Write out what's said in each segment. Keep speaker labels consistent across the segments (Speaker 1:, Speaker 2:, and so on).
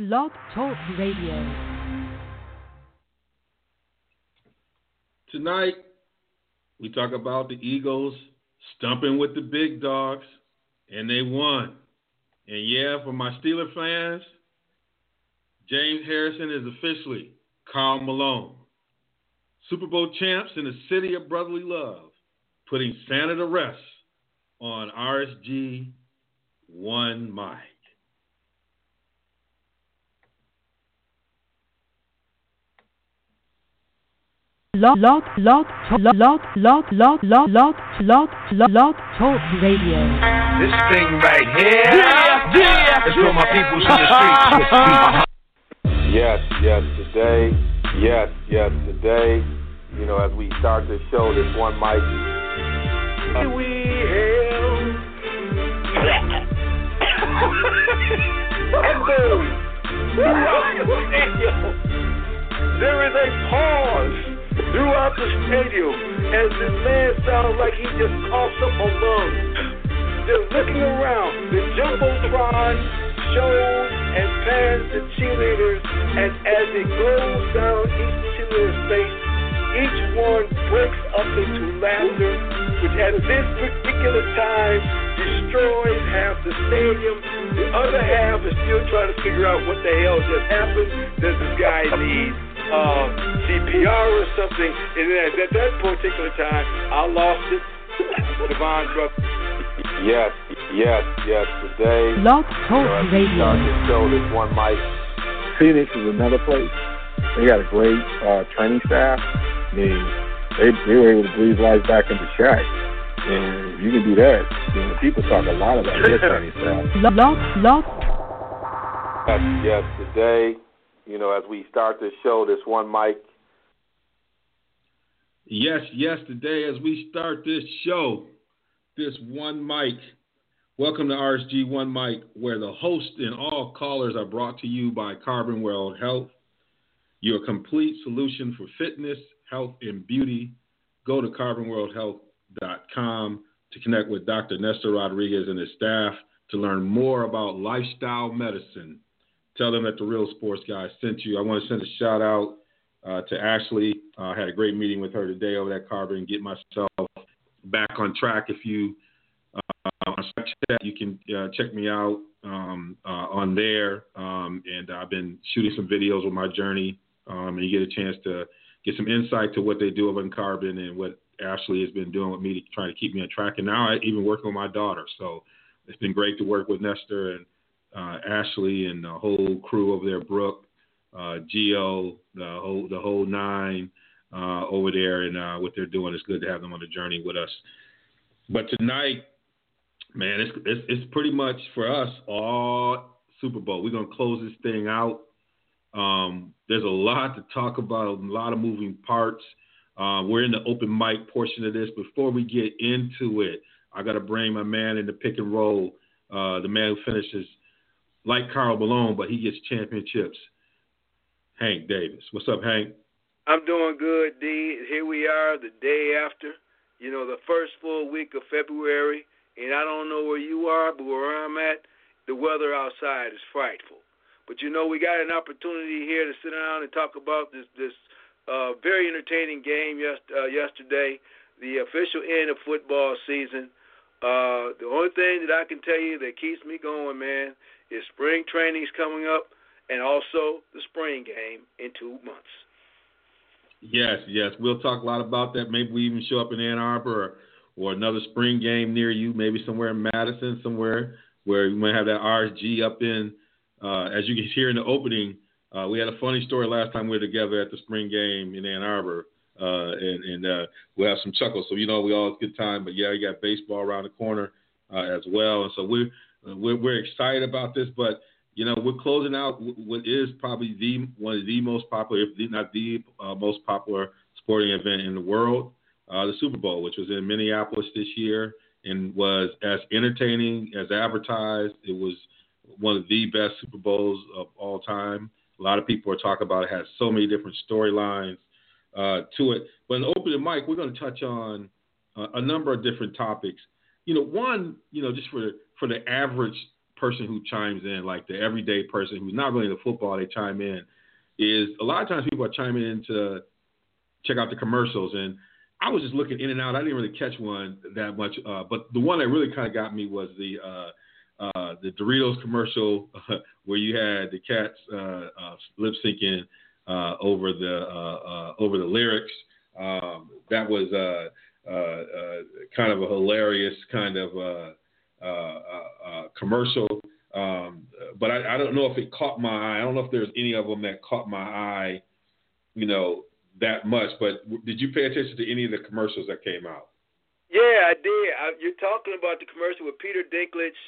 Speaker 1: Blog Talk Radio.
Speaker 2: Tonight, we talk about the Eagles stumping with the big dogs, and they won. And yeah, for my Steeler fans, James Harrison is officially Karl Malone. Super Bowl champs in the city of brotherly love, putting Santa to rest on RSG 1 Mike.
Speaker 1: Log, log, log, log, log, log, log, log, log, log, log, log, talk radio.
Speaker 3: This thing right here yeah, yeah. is for my peoples in the streets.
Speaker 4: Yes, yes, today, yes, yes, today, you know, as we start this show, this one mic.
Speaker 3: We hail. and boom. There is a pause throughout the stadium as this man sounds like he just coughs up a lung. Just looking around, the Jumbotron shows and pans the cheerleaders, and as it goes down each cheerleader's face, each one breaks up into laughter, which at this particular time destroys half the stadium. The other half is still trying to figure out what the hell just happened. Does this guy need uh, CPR or something. And then at that particular time, I lost it. Devon Druck.
Speaker 4: Yes, yes, yes. Today,
Speaker 1: Blog Talk
Speaker 4: you know,
Speaker 1: Radio.
Speaker 4: start this show, this one mic.
Speaker 5: Phoenix is another place. They got a great uh, training staff. I mean, they they were able to breathe life back into Shaq. And if you can do that, you know, people talk a lot about their training staff.
Speaker 1: Log, log, log,
Speaker 4: Yes, yes. Today, you know, as we start this show, this one mic.
Speaker 2: Yes, yes, today as we start this show, this one mic. Welcome to RSG One Mic, where the host and all callers are brought to you by Carbon World Health, your complete solution for fitness, health, and beauty. Go to carbonworldhealth.com to connect with Dr. Nestor Rodriguez and his staff to learn more about lifestyle medicine. Tell them that the Real Sports Guy sent you. I want to send a shout out uh, to Ashley. Uh, I had a great meeting with her today over at Carbon and get myself back on track. If you uh, you can uh, check me out um, uh, on there. Um, and I've been shooting some videos with my journey, um, and you get a chance to get some insight to what they do over in Carbon and what Ashley has been doing with me to try to keep me on track. And now I even working with my daughter. So it's been great to work with Nestor and Ashley and the whole crew over there, Brooke, uh, Geo, the whole the whole nine uh, over there, and uh, what they're doing. It's good to have them on the journey with us. But tonight, man, it's it's, it's pretty much for us all Super Bowl. We're gonna close this thing out. Um, there's a lot to talk about, a lot of moving parts. Uh, we're in the open mic portion of this. Before we get into it, I got to bring my man in the pick and roll, uh, the man who finishes like Karl Malone, but he gets championships. Hank Davis. What's up, Hank?
Speaker 3: I'm doing good, D. Here we are, the day after, you know, the first full week of February. And I don't know where you are, but where I'm at, the weather outside is frightful. But you know, we got an opportunity here to sit down and talk about this this uh, very entertaining game yes, uh, yesterday, the official end of football season. Uh, the only thing that I can tell you that keeps me going, man, is spring training's coming up, and also the spring game in two months.
Speaker 2: Yes, yes. We'll talk a lot about that. Maybe we even show up in Ann Arbor or, or another spring game near you, maybe somewhere in Madison, somewhere where you might have that RSG up in. Uh, as you can hear in the opening, uh, we had a funny story last time we were together at the spring game in Ann Arbor, uh, and, and uh, we'll have some chuckles. So you know we all have a good time. But yeah, you got baseball around the corner uh, as well, and so we're, we're we're excited about this. But you know, we're closing out what is probably the one of the most popular, if not the uh, most popular sporting event in the world, uh, the Super Bowl, which was in Minneapolis this year and was as entertaining as advertised. It was one of the best Super Bowls of all time. A lot of people are talking about it. it has so many different storylines uh, to it. But in the opening mic, we're going to touch on uh, a number of different topics. You know, one, you know, just for for the average person who chimes in, like the everyday person who's not really into football, they chime in. Is a lot of times people are chiming in to check out the commercials, and I was just looking in and out. I didn't really catch one that much, uh, but the one that really kind of got me was the uh, uh, the Doritos commercial where you had the cats uh, uh, lip syncing uh, over the over the lyrics. Um, that was kind of a hilarious kind of commercial. Um, but I, I, don't know if it caught my eye. I don't know if there's any of them that caught my eye, you know, that much. But did you pay attention to any of the commercials that came out?
Speaker 3: Yeah, I did. I, you're talking about the commercial with Peter Dinklage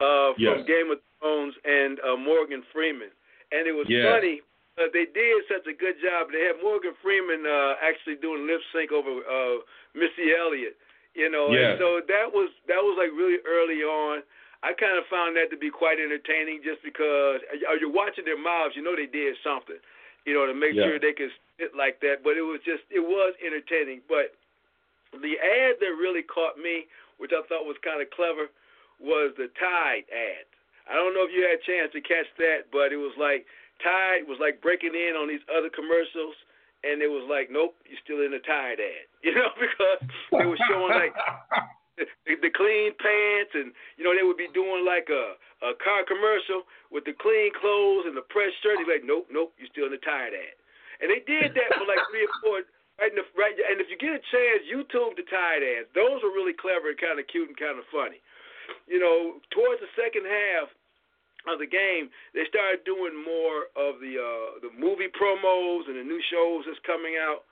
Speaker 3: uh, from
Speaker 2: yes.
Speaker 3: Game of Thrones and uh, Morgan Freeman, and it was
Speaker 2: yes.
Speaker 3: funny. Uh, they did such a good job. They had Morgan Freeman uh, actually doing lip sync over uh, Missy Elliott, you know.
Speaker 2: Yes.
Speaker 3: And so that was that was like really early on. I kind of found that to be quite entertaining, just because uh, you're watching their mouths. You know they did something, you know, to make
Speaker 2: yeah.
Speaker 3: sure they could sit like that. But it was just it was entertaining. But the ad that really caught me, which I thought was kind of clever was the Tide ad. I don't know if you had a chance to catch that, but it was like Tide was like breaking in on these other commercials, and it was like, nope, you're still in the Tide ad, you know, because they were showing like the, the clean pants, and you know they would be doing like a a car commercial with the clean clothes and the pressed shirt. He's like, nope, nope, you're still in the Tide ad, and they did that for like three or four. Right, in the, right, and if you get a chance, YouTube the Tide ads. Those are really clever and kind of cute and kind of funny you know, towards the second half of the game, they started doing more of the uh, the movie promos and the new shows that's coming out.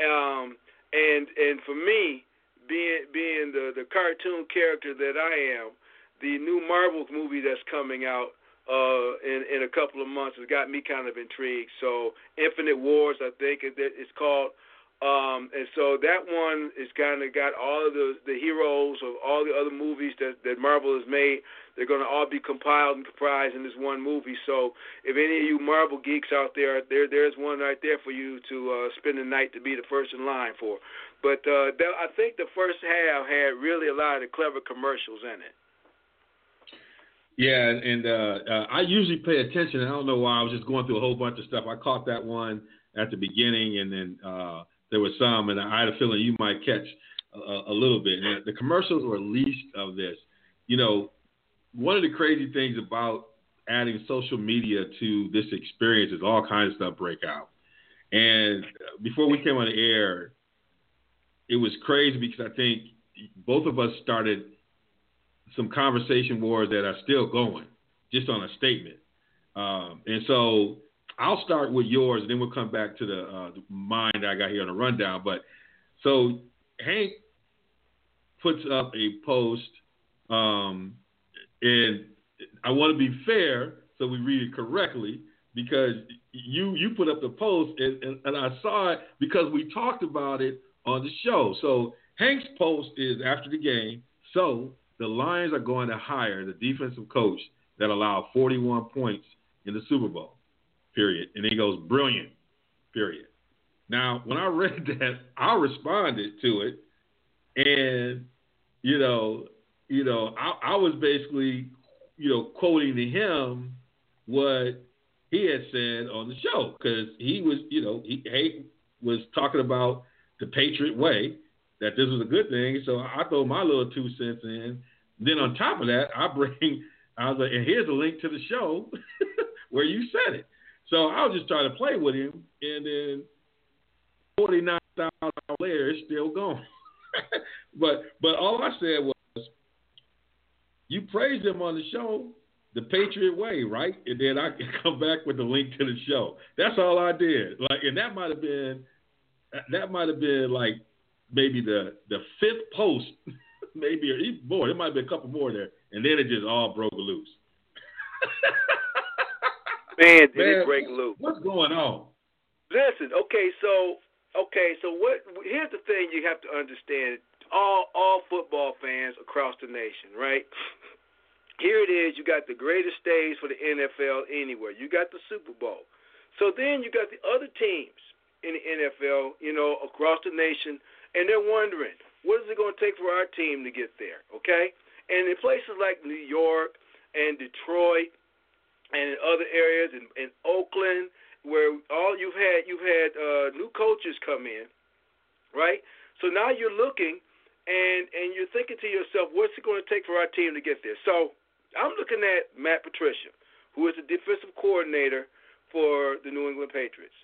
Speaker 3: Um, and and for me, being being the the cartoon character that I am, the new Marvel movie that's coming out uh, in in a couple of months has got me kind of intrigued. So Infinite Wars, I think it's called. Um, and so that one is kind of got all of the the heroes of all the other movies that that Marvel has made. They're going to all be compiled and comprised in this one movie. So if any of you Marvel geeks out there, there there's one right there for you to uh, spend the night to be the first in line for. But uh, that, I think the first half had really a lot of the clever commercials in it.
Speaker 2: Yeah, and, uh, uh, I usually pay attention. I don't know why I was just going through a whole bunch of stuff. I caught that one at the beginning, and then. Uh, there were some, and I had a feeling you might catch a, a little bit. And the commercials were least of this. You know, one of the crazy things about adding social media to this experience is all kinds of stuff break out. And before we came on the air, it was crazy because I think both of us started some conversation wars that are still going, just on a statement. Um, and so I'll start with yours, and then we'll come back to the, uh, the mine I got here on the rundown. But so Hank puts up a post, um, and I want to be fair, so we read it correctly because you you put up the post, and, and, and I saw it because we talked about it on the show. So Hank's post is after the game. So the Lions are going to hire the defensive coach that allowed 41 points in the Super Bowl period. And he goes, brilliant, period. Now, when I read that, I responded to it, and you know, you know, I, I was basically, you know, quoting to him what he had said on the show because he was, you know, he, he was talking about the Patriot way that this was a good thing. So I throw my little two cents in. Then on top of that, I bring, I was like, and here's a link to the show where you said it. So I was just trying to play with him, and then forty nine thousand hours later, it's still gone. but but all I said was, you praised him on the show the Patriot way, right? And then I can come back with the link to the show. That's all I did. Like, and that might have been that might have been like maybe the the fifth post, maybe or even more. There might be a couple more there, and then it just all broke loose.
Speaker 3: Man, did
Speaker 2: Man,
Speaker 3: it break loose.
Speaker 2: What's going on?
Speaker 3: Listen, okay, so okay, so what? Here's the thing you have to understand. All all football fans across the nation, right? Here it is. You got the greatest stage for the NFL anywhere. You got the Super Bowl. So then you got the other teams in the NFL, you know, across the nation, and they're wondering what is it going to take for our team to get there, okay? And in places like New York and Detroit and in other areas in, in Oakland, where all you've had you've had uh, new coaches come in, right? So now you're looking and and you're thinking to yourself, what's it going to take for our team to get there? So I'm looking at Matt Patricia, who is the defensive coordinator for the New England Patriots,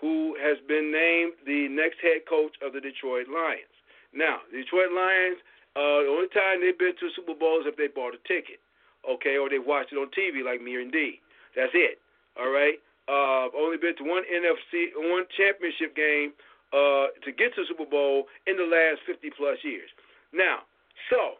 Speaker 3: who has been named the next head coach of the Detroit Lions. Now, the Detroit Lions, uh, the only time they've been to Super Bowl is if they bought a ticket, okay, or they watched it on TV like me and D. That's it. All right. Uh, only been to one NFC, one championship game uh, to get to Super Bowl in the last 50 plus years. Now, so,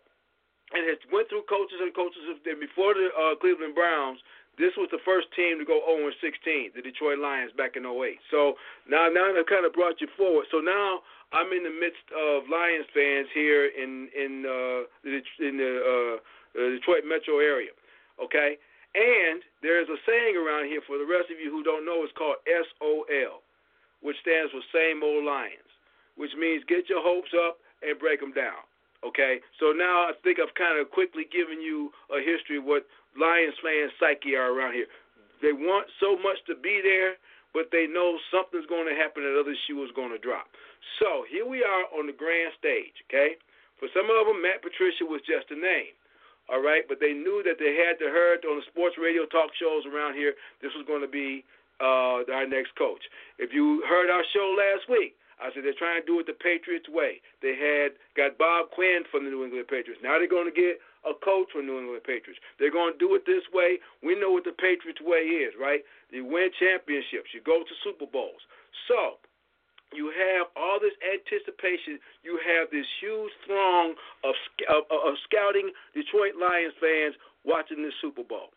Speaker 3: and it went through coaches and coaches of before the uh, Cleveland Browns. This was the first team to go 0 16, the Detroit Lions back in 08. So now, now I kind of brought you forward. So now I'm in the midst of Lions fans here in in uh, in the uh, uh, Detroit metro area. Okay, and there's a saying around here for the rest of you who don't know. It's called SOL, which stands for Same Old Lions, which means get your hopes up and break them down. Okay, so now I think I've kind of quickly given you a history of what Lions fans' psyche are around here. They want so much to be there, but they know something's going to happen and other shoe is going to drop. So here we are on the grand stage, okay? For some of them, Matt Patricia was just a name, all right? But they knew that they had to heard on the sports radio talk shows around here this was going to be uh, our next coach. If you heard our show last week, I said they're trying to do it the Patriots way. They had got Bob Quinn from the New England Patriots. Now they're going to get a coach from New England Patriots. They're going to do it this way. We know what the Patriots way is, right? You win championships. You go to Super Bowls. So you have all this anticipation. You have this huge throng of, of, of scouting Detroit Lions fans watching the Super Bowl.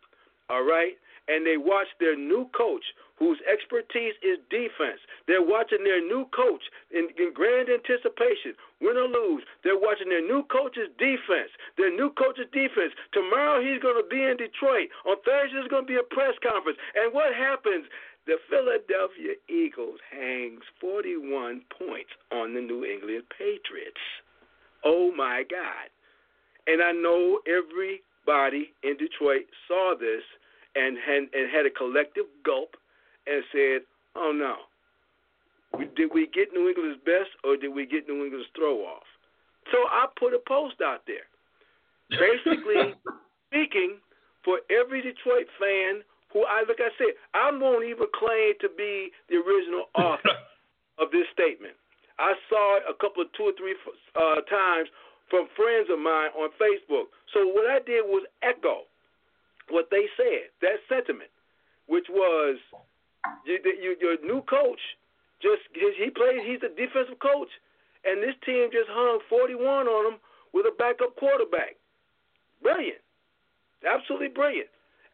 Speaker 3: All right? And they watch their new coach, whose expertise is defense. They're watching their new coach in, in grand anticipation, win or lose. They're watching their new coach's defense. Their new coach's defense. Tomorrow he's going to be in Detroit. On Thursday there's going to be a press conference. And what happens? The Philadelphia Eagles hangs 41 points on the New England Patriots. Oh my God. And I know everybody in Detroit saw this and had, and had a collective gulp and said, oh no. Did we get New England's best or did we get New England's throw off? So I put a post out there. Basically speaking for every Detroit fan who I like I said, I won't even claim to be the original author of this statement. I saw it a couple of two or three uh, times from friends of mine on Facebook. So what I did was echo what they said, that sentiment, which was you, you, your new coach just he plays. He's a defensive coach, and this team just hung 41 on him with a backup quarterback. Brilliant, absolutely brilliant.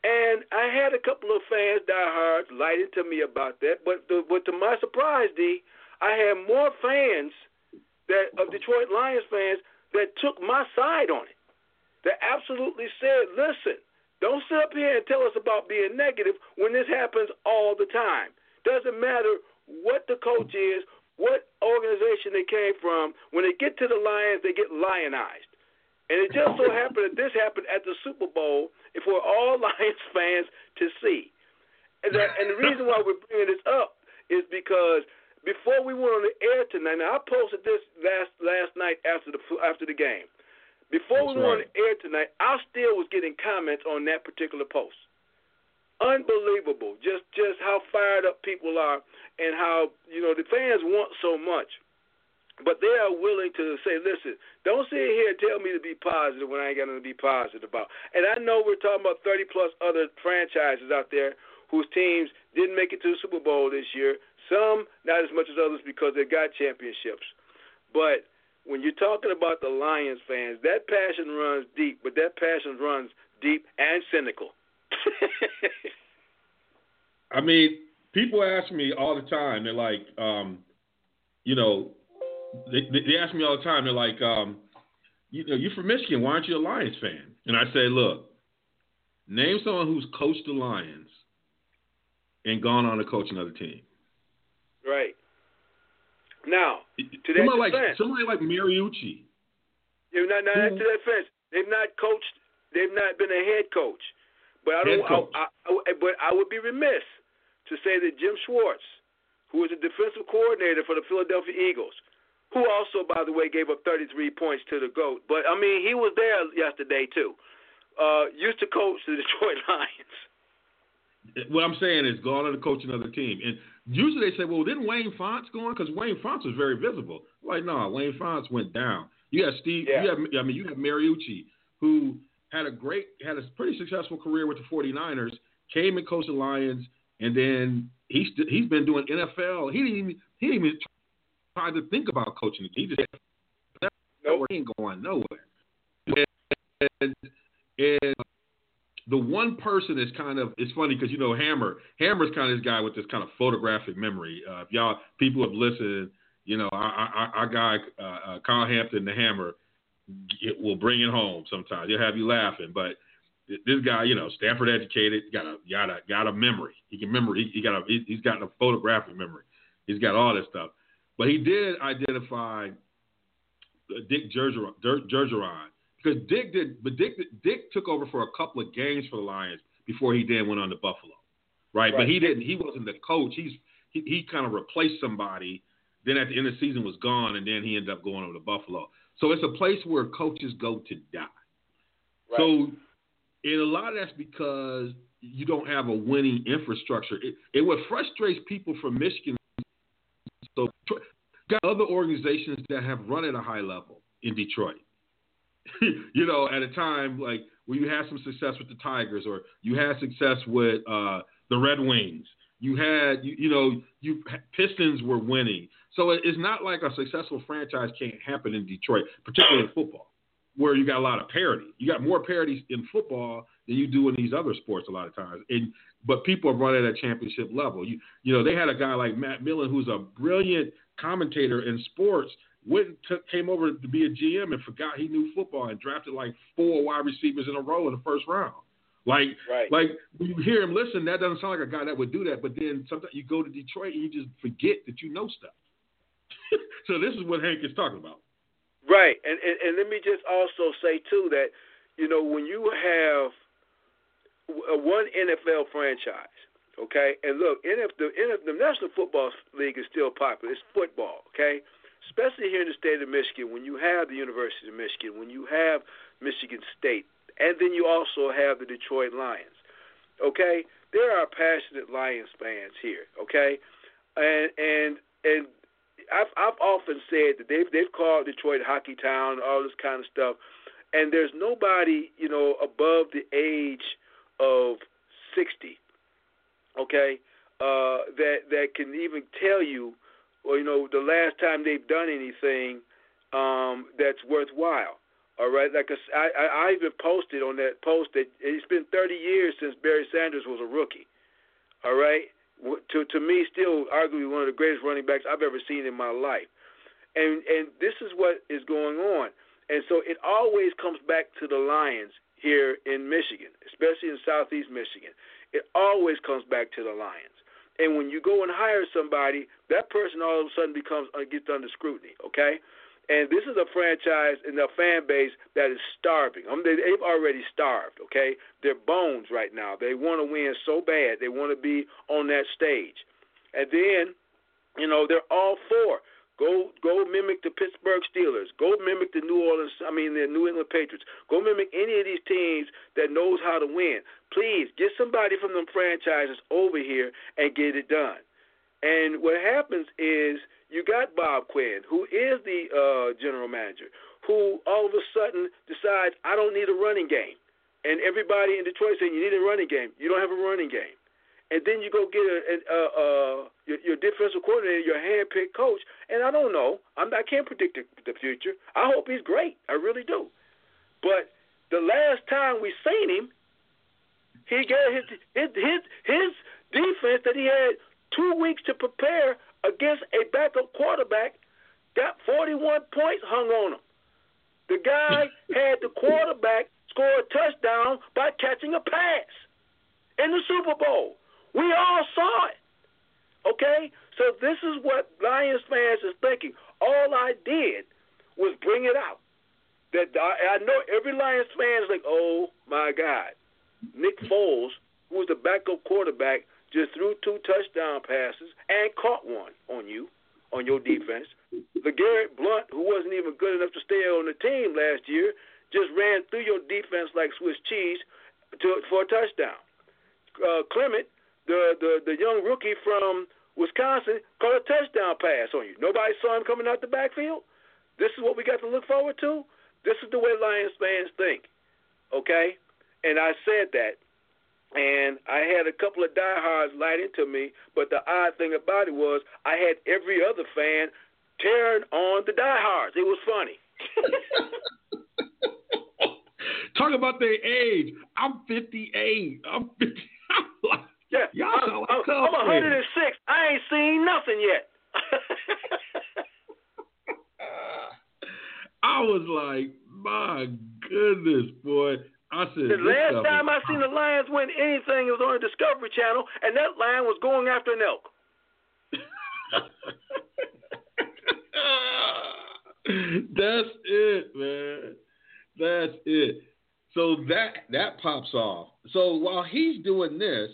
Speaker 3: And I had a couple of fans, diehards, lighting to me about that. But the, but to my surprise, D, I had more fans that of Detroit Lions fans that took my side on it. That absolutely said, listen, don't sit up here and tell us about being negative when this happens all the time. Doesn't matter what the coach is, what organization they came from. When they get to the Lions, they get lionized. And it just so happened that this happened at the Super Bowl for all Lions fans to see. And, that, and the reason why we're bringing this up is because before we went on the air tonight, now I posted this last last night after the after the game. Before That's we went right. on the air tonight, I still was getting comments on that particular post. Unbelievable, just just how fired up people are, and how you know the fans want so much. But they are willing to say, listen, don't sit here and tell me to be positive when I ain't got nothing to be positive about. And I know we're talking about 30 plus other franchises out there whose teams didn't make it to the Super Bowl this year. Some not as much as others because they got championships. But when you're talking about the Lions fans, that passion runs deep, but that passion runs deep and cynical.
Speaker 2: I mean, people ask me all the time. They're like, um, you know, they, they ask me all the time. They're like, um, you know, you're from Michigan. Why aren't you a Lions fan? And I say, look, name someone who's coached the Lions and gone on to coach another team.
Speaker 3: Right. Now, to that
Speaker 2: somebody
Speaker 3: defense,
Speaker 2: like somebody like Mariucci.
Speaker 3: Yeah, not, not to that defense. They've not coached. They've not been a head coach. But I don't. I, I, I, but I would be remiss to say that Jim Schwartz, who was a defensive coordinator for the Philadelphia Eagles, who also, by the way, gave up 33 points to the GOAT. But, I mean, he was there yesterday, too. Uh, used to coach the Detroit Lions.
Speaker 2: What I'm saying is go on to coach another team. And usually they say, well, didn't Wayne Fontes go on? Because Wayne Fontes was very visible. Like, no, Wayne Fontes went down. You have Steve,
Speaker 3: Yeah.
Speaker 2: you have, I mean, you have Mariucci, who had a great, had a pretty successful career with the 49ers, came and coached the Lions, and then he's he's been doing NFL. He didn't even he didn't even try to think about coaching. He just
Speaker 3: Nope.
Speaker 2: he ain't going nowhere. And, and the one person is kind of it's funny because you know Hammer Hammer's kind of this guy with this kind of photographic memory. Uh, if y'all people have listened, you know our, our, our guy uh, uh, Kyle Hampton, the Hammer, it will bring it home sometimes. He'll have you laughing, but this guy, you know, Stanford educated, got a got a got a memory. He can remember. He, he got a he, he's got a photographic memory. He's got all this stuff. But he did identify Dick Gergeron, Gergeron because Dick did, but Dick Dick took over for a couple of games for the Lions before he then went on to Buffalo, right? But he didn't. He wasn't the coach. He's he, he kind of replaced somebody. Then at the end of the season was gone, and then he ended up going over to Buffalo. So it's a place where coaches go to die.
Speaker 3: Right.
Speaker 2: So, and a lot of that's because you don't have a winning infrastructure. It, it what frustrates people from Michigan. So, got other organizations that have run at a high level in Detroit. you know, at a time like when you had some success with the Tigers, or you had success with uh, the Red Wings. You had, you, you know, you Pistons were winning. So it, it's not like a successful franchise can't happen in Detroit, particularly in football where you got a lot of parity. You got more parity in football than you do in these other sports a lot of times. And but people running at a championship level. You you know they had a guy like Matt Millen who's a brilliant commentator in sports. Went and took, came over to be a GM and forgot he knew football and drafted like four wide receivers in a row in the first round. Like
Speaker 3: Right.
Speaker 2: like when you hear him listen, that doesn't sound like a guy that would do that. But then sometimes you go to Detroit and you just forget that you know stuff. so this is what Hank is talking about.
Speaker 3: Right, and, and and let me just also say too that you know when you have one NFL franchise, okay, and look, NF, the NF, the National Football League is still popular. It's football, okay, especially here in the state of Michigan. When you have the University of Michigan, when you have Michigan State, and then you also have the Detroit Lions, okay, there are passionate Lions fans here, okay, and and and I've I've often said that they've they've called Detroit Hockey Town, all this kind of stuff, and there's nobody you know above the age of sixty, okay, uh, that that can even tell you, or you know, the last time they've done anything um, that's worthwhile. All right, like I, I I even posted on that post that it's been 30 years since Barry Sanders was a rookie. All right, to to me, still arguably one of the greatest running backs I've ever seen in my life. And and this is what is going on. And so it always comes back to the Lions here in Michigan, especially in Southeast Michigan. It always comes back to the Lions. And when you go and hire somebody, that person all of a sudden becomes uh, gets under scrutiny. Okay. And this is a franchise and a fan base that is starving. I mean, they- they've already starved, okay? They're bones right now. They want to win so bad. They want to be on that stage. And then, you know, they're all for go go mimic the Pittsburgh Steelers. Go mimic the New Orleans, I mean, the New England Patriots. Go mimic any of these teams that knows how to win. Please get somebody from them franchises over here and get it done. And what happens is you got Bob Quinn, who is the uh, general manager, who all of a sudden decides I don't need a running game, and everybody in Detroit saying you need a running game. You don't have a running game, and then you go get a, a, a, a your, your defensive coordinator, your hand-picked coach, and I don't know. I'm, I can't predict the, the future. I hope he's great. I really do. But the last time we seen him, he got his his his, his defense that he had two weeks to prepare against a backup quarterback got 41 points hung on him. The guy had the quarterback score a touchdown by catching a pass in the Super Bowl. We all saw it. Okay? So this is what Lions fans is thinking. All I did was bring it out. That I, know every Lions fan is like, oh my God, Nick Foles, who was the backup quarterback, just threw two touchdown passes and caught one on you, on your defense. LeGarrette Blount, who wasn't even good enough to stay on the team last year, just ran through your defense like Swiss cheese to, for a touchdown. Uh, Clement, the, the the young rookie from Wisconsin, caught a touchdown pass on you. Nobody saw him coming out the backfield. This is what we got to look forward to. This is the way Lions fans think. Okay? And I said that and I had a couple of diehards light into me. But the odd thing about it was I had every other fan tearing on the diehards. It was funny.
Speaker 2: Talk about their age. I'm 58. I'm 50. I'm like,
Speaker 3: yeah,
Speaker 2: y'all
Speaker 3: I'm, I'm,
Speaker 2: like
Speaker 3: I'm
Speaker 2: men.
Speaker 3: 106. I ain't seen nothing yet.
Speaker 2: I was like, my goodness, boy. I said,
Speaker 3: the last time I seen the Lions win anything, it was on the Discovery Channel, and that lion was going after an elk.
Speaker 2: That's it, man. That's it. So that that pops off. So while he's doing this,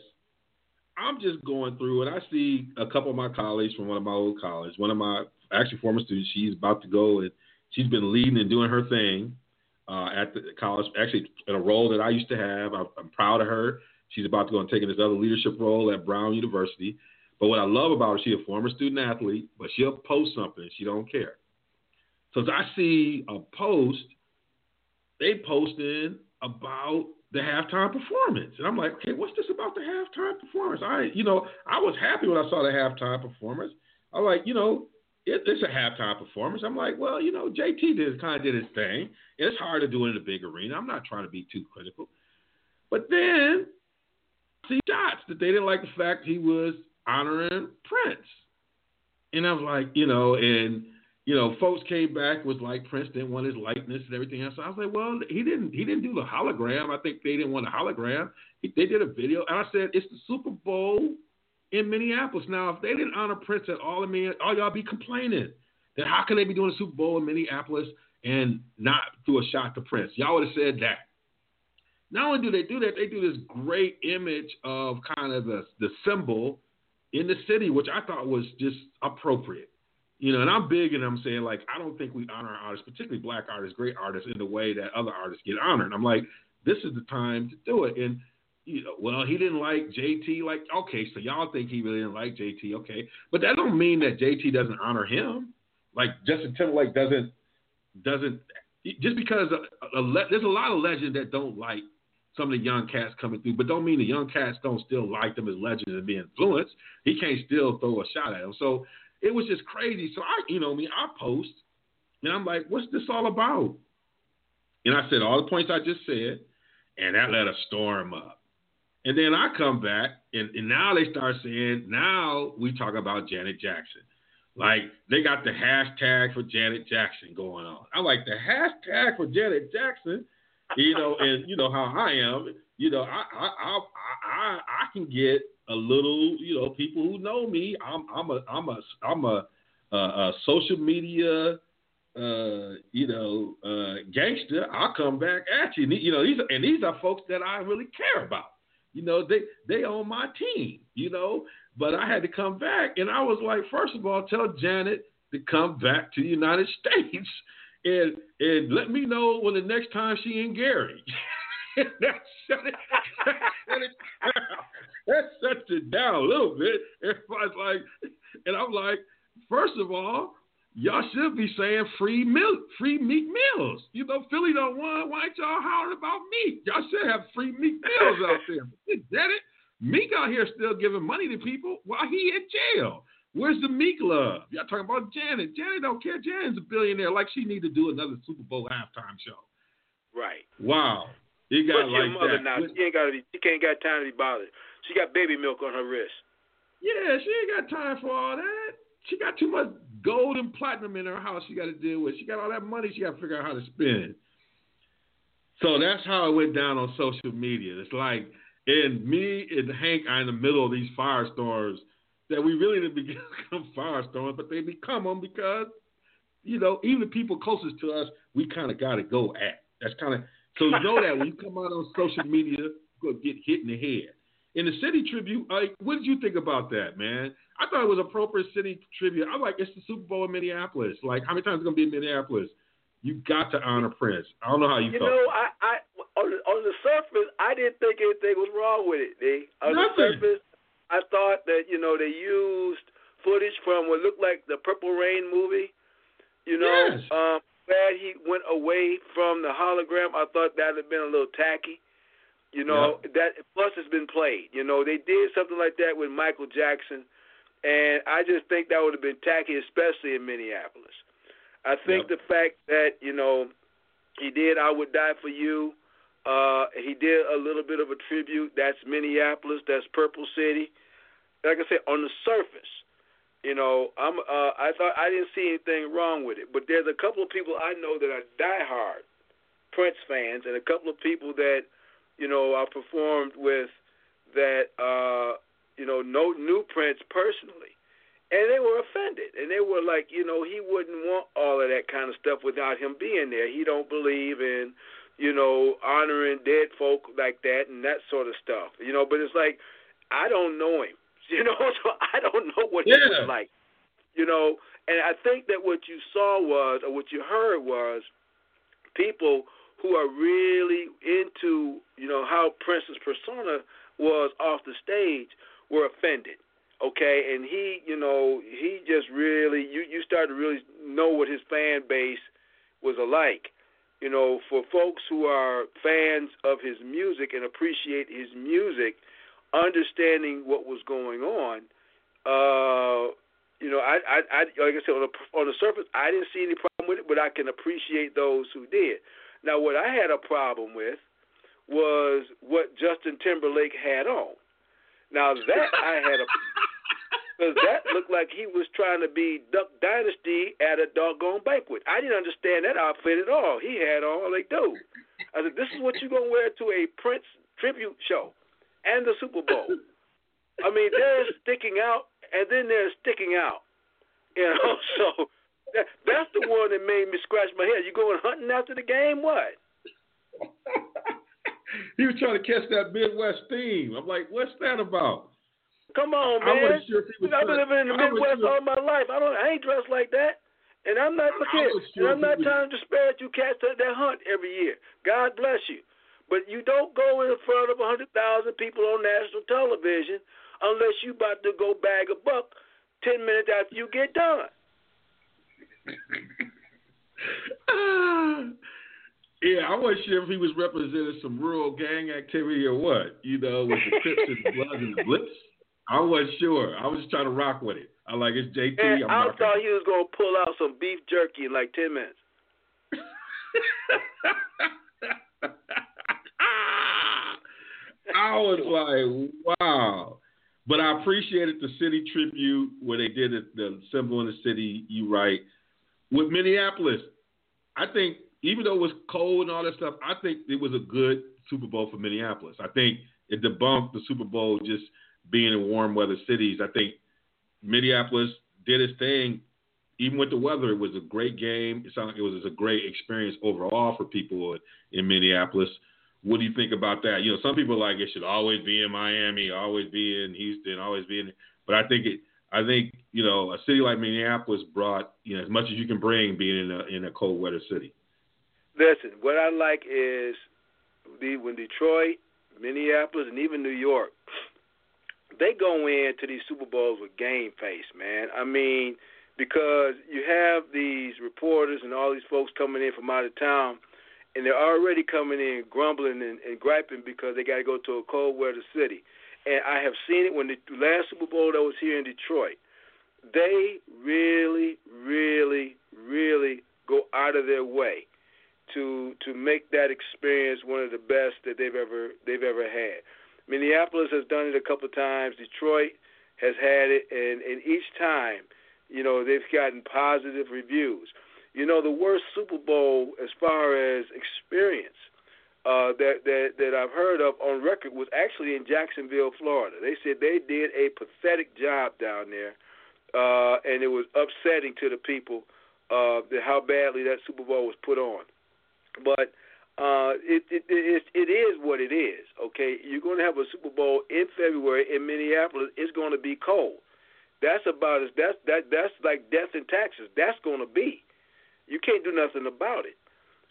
Speaker 2: I'm just going through and I see a couple of my colleagues from one of my old colleges, one of my actually former students. She's about to go and she's been leading and doing her thing uh, at the college, actually in a role that I used to have. I'm, I'm proud of her. She's about to go and take this other leadership role at Brown University. But what I love about her, she's a former student athlete, but she'll post something. She don't care. So as I see a post, they posted about the halftime performance. And I'm like, okay, what's this about the halftime performance? I, you know, I was happy when I saw the halftime performance. I am like, you know, it, it's a halftime performance. I'm like, well, you know, JT did kind of did his thing. It's hard to do it in a big arena. I'm not trying to be too critical. But then see shots that they didn't like the fact he was honoring Prince. And I was like, you know, and you know, folks came back was like Prince didn't want his likeness and everything else. So I was like, well, he didn't he didn't do the hologram. I think they didn't want the hologram. He, they did a video, and I said it's the Super Bowl in Minneapolis. Now, if they didn't honor Prince at all, I mean, all y'all be complaining that how can they be doing a Super Bowl in Minneapolis and not do a shot to Prince? Y'all would have said that. Not only do they do that, they do this great image of kind of the the symbol in the city, which I thought was just appropriate. You know, and I'm big and I'm saying like I don't think we honor artists, particularly black artists, great artists, in the way that other artists get honored. I'm like, this is the time to do it. And you know, well, he didn't like JT. Like, okay, so y'all think he really didn't like JT, okay? But that don't mean that JT doesn't honor him. Like Justin Timberlake doesn't doesn't just because a, a, a, there's a lot of legends that don't like some of the young cats coming through, but don't mean the young cats don't still like them as legends and be influenced. He can't still throw a shot at them. So it was just crazy. So I, you know, mean, I post and I'm like, what's this all about? And I said all the points I just said, and that let a storm up. And then I come back, and, and now they start saying, now we talk about Janet Jackson. Like they got the hashtag for Janet Jackson going on. I like the hashtag for Janet Jackson, you know, and you know how I am. You know, I I I I, I can get a little, you know, people who know me. I'm I'm a I'm a I'm a, a, social media, uh, you know, uh, gangster. I'll come back at you. You know, these are, and these are folks that I really care about. You know, they they on my team. You know, but I had to come back, and I was like, first of all, tell Janet to come back to the United States, and and let me know when the next time she in Gary. that shut it, that shut it down. That shuts it down a little bit. Everybody's like, and I'm like, first of all, y'all should be saying free milk, free Meek Mills. You know, Philly don't want. Why ain't y'all hollering about Meek? Y'all should have free meat meals out there. Get it? Meek out here still giving money to people while he in jail. Where's the Meek love? Y'all talking about Janet. Janet don't care. Janet's a billionaire. Like she need to do another Super Bowl halftime show.
Speaker 3: Right.
Speaker 2: Wow. You got
Speaker 3: What's
Speaker 2: like
Speaker 3: your mother
Speaker 2: that.
Speaker 3: now? She ain't got to be. She can't got time to be bothered. She got baby milk on her wrist.
Speaker 2: Yeah, she ain't got time for all that. She got too much gold and platinum in her house she got to deal with. She got all that money she got to figure out how to spend. So that's how it went down on social media. It's like, and me and Hank are in the middle of these firestorms that we really didn't become firestorms, but they become them because, you know, even the people closest to us, we kind of got to go at. That's kind of so you know that when you come out on social media, you're gonna get hit in the head. In the city tribute, like, what did you think about that, man? I thought it was appropriate city tribute. I'm like, it's the Super Bowl in Minneapolis. Like, how many times is it gonna be in Minneapolis? You got to honor Prince. I don't know how you,
Speaker 3: You
Speaker 2: felt.
Speaker 3: know, I, I on the, on the surface, I didn't think anything was wrong with it. D. On
Speaker 2: Nothing.
Speaker 3: the surface, I thought that you know they used footage from what looked like the Purple Rain movie. You know,
Speaker 2: Yes.
Speaker 3: um, glad he went away from the hologram. I thought that had been a little tacky. You know that plus it's been played. You know they did something like that with Michael Jackson, and I just think that would have been tacky, especially in Minneapolis. I think
Speaker 2: Yep.
Speaker 3: the fact that you know he did "I Would Die for You," uh, he did a little bit of a tribute. That's Minneapolis. That's Purple City. Like I said, on the surface, you know, I'm. Uh, I thought I didn't see anything wrong with it, but there's a couple of people I know that are diehard Prince fans, and a couple of people that you know I performed with that uh, you know know knew Prince personally, and they were offended, and they were like, you know, he wouldn't want all of that kind of stuff without him being there. He don't believe in you know honoring dead folk like that and that sort of stuff, you know. But it's like I don't know him, you know, so I don't know what
Speaker 2: Yeah.
Speaker 3: was like, you know. And I think that what you saw was, or what you heard was, people who are really into, you know, how Prince's persona was off the stage were offended. Okay, and he, you know, he just really, you you started to really know what his fan base was alike. You know, for folks who are fans of his music and appreciate his music, understanding what was going on, uh, you know, I, I, I like I said on the on the surface, I didn't see any problem with it, but I can appreciate those who did. Now, what I had a problem with was what Justin Timberlake had on. Now that I had a because that looked like he was trying to be Duck Dynasty at a doggone banquet. I didn't understand that outfit at all. He had on like, dude. I said, this is what you're gonna wear to a Prince tribute show and the Super Bowl. I mean, they're sticking out, and then they're sticking out. You know, so that, that's the one that made me scratch my head. You going hunting after the game? What?
Speaker 2: he was trying to catch that Midwest theme. I'm like, what's that about?
Speaker 3: Come on, man.
Speaker 2: wasn't sure he
Speaker 3: I've been living in the
Speaker 2: I
Speaker 3: Midwest
Speaker 2: sure-
Speaker 3: all my life. I don't. I ain't dressed like that. And I'm not
Speaker 2: I
Speaker 3: here,
Speaker 2: was
Speaker 3: and I'm not trying to disparage you cats that, that hunt every year. God bless you. But you don't go in front of a hundred thousand people on national television unless you about to go bag a buck ten minutes after you get done.
Speaker 2: yeah, I wasn't sure if he was representing some rural gang activity or what. You know, with the Crips and the Bloods and the Blips. I wasn't sure. I was just trying to rock with it. I like it's JT.
Speaker 3: And
Speaker 2: I'm
Speaker 3: I
Speaker 2: rocking.
Speaker 3: thought he was gonna pull out some beef jerky in like ten minutes.
Speaker 2: I was like, wow. But I appreciated the city tribute where they did it, the symbol in the city. You write With Minneapolis, I think even though it was cold and all that stuff, I think it was a good Super Bowl for Minneapolis. I think it debunked the Super Bowl just being in warm weather cities. I think Minneapolis did its thing. Even with the weather, it was a great game. It sounded like it was a great experience overall for people in Minneapolis. What do you think about that? You know, some people like it should always be in Miami, always be in Houston, always be in. But I think it. I think you know a city like Minneapolis brought you know as much as you can bring being in a in a cold weather city.
Speaker 3: Listen, what I like is the when Detroit, Minneapolis, and even New York, they go into these Super Bowls with game face, man. I mean, because you have these reporters and all these folks coming in from out of town, and they're already coming in grumbling and, and griping because they got to go to a cold weather city. And I have seen it when the last Super Bowl that was here in Detroit. They really, really, really go out of their way to to make that experience one of the best that they've ever they've ever had. Minneapolis has done it a couple of times. Detroit has had it, and, and each time, you know, they've gotten positive reviews. You know, the worst Super Bowl as far as experience uh, that that that I've heard of on record was actually in Jacksonville, Florida. They said they did a pathetic job down there, uh, and it was upsetting to the people uh, that how badly that Super Bowl was put on. But uh, it, it it it is what it is. Okay, you're going to have a Super Bowl in February in Minneapolis. It's going to be cold. That's about as that's that that's like death and taxes. That's going to be. You can't do nothing about it.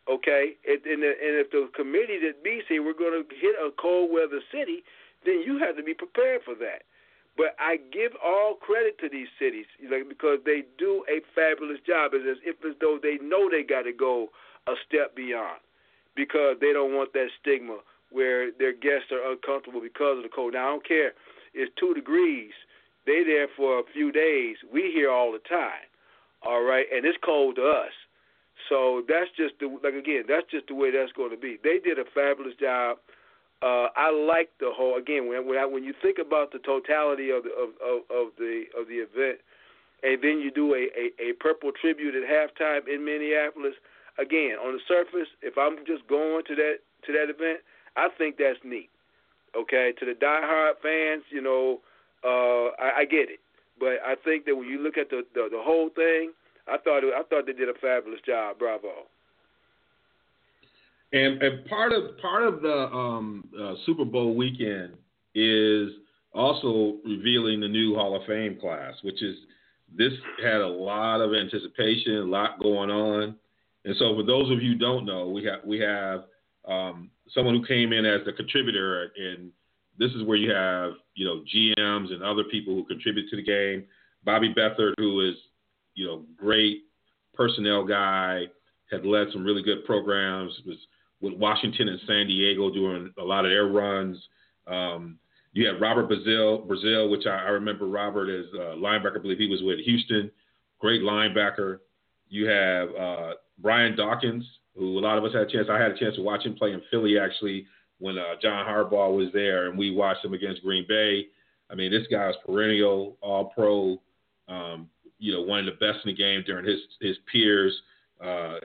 Speaker 3: Okay, and, and, and if the committee that be say we're going to hit a cold weather city, then you have to be prepared for that. But I give all credit to these cities like, because they do a fabulous job. It's as if as though they know they got to go a step beyond because they don't want that stigma where their guests are uncomfortable because of the cold. Now I don't care. It's two degrees. They there for a few days. We here all the time. All right, and it's cold to us. So that's just the like again, that's just the way that's going to be. They did a fabulous job. Uh, I like the whole again when when, I, when you think about the totality of the of, of, of the of the event, and then you do a, a, a purple tribute at halftime in Minneapolis. Again, on the surface, if I'm just going to that to that event, I think that's neat. Okay, to the diehard fans, you know, uh, I, I get it, but I think that when you look at the the, the whole thing, I thought I thought they did a fabulous job. Bravo.
Speaker 2: And, and part of part of the um, uh, Super Bowl weekend is also revealing the new Hall of Fame class, which is this had a lot of anticipation, a lot going on. And so, for those of you who don't know, we have we have um, someone who came in as the contributor, and this is where you have you know GMs and other people who contribute to the game. Bobby Beathard, who is you know great personnel guy, had led some really good programs. Was with Washington and San Diego doing a lot of their runs. Um, you had Robert Brazile, Brazil, which I, I remember Robert as a linebacker. I believe he was with Houston, great linebacker. You have uh, Brian Dawkins, who a lot of us had a chance. I had a chance to watch him play in Philly actually when uh, John Harbaugh was there, and we watched him against Green Bay. I mean, this guy is perennial All Pro. Um, you know, one of the best in the game during his his peers. Uh,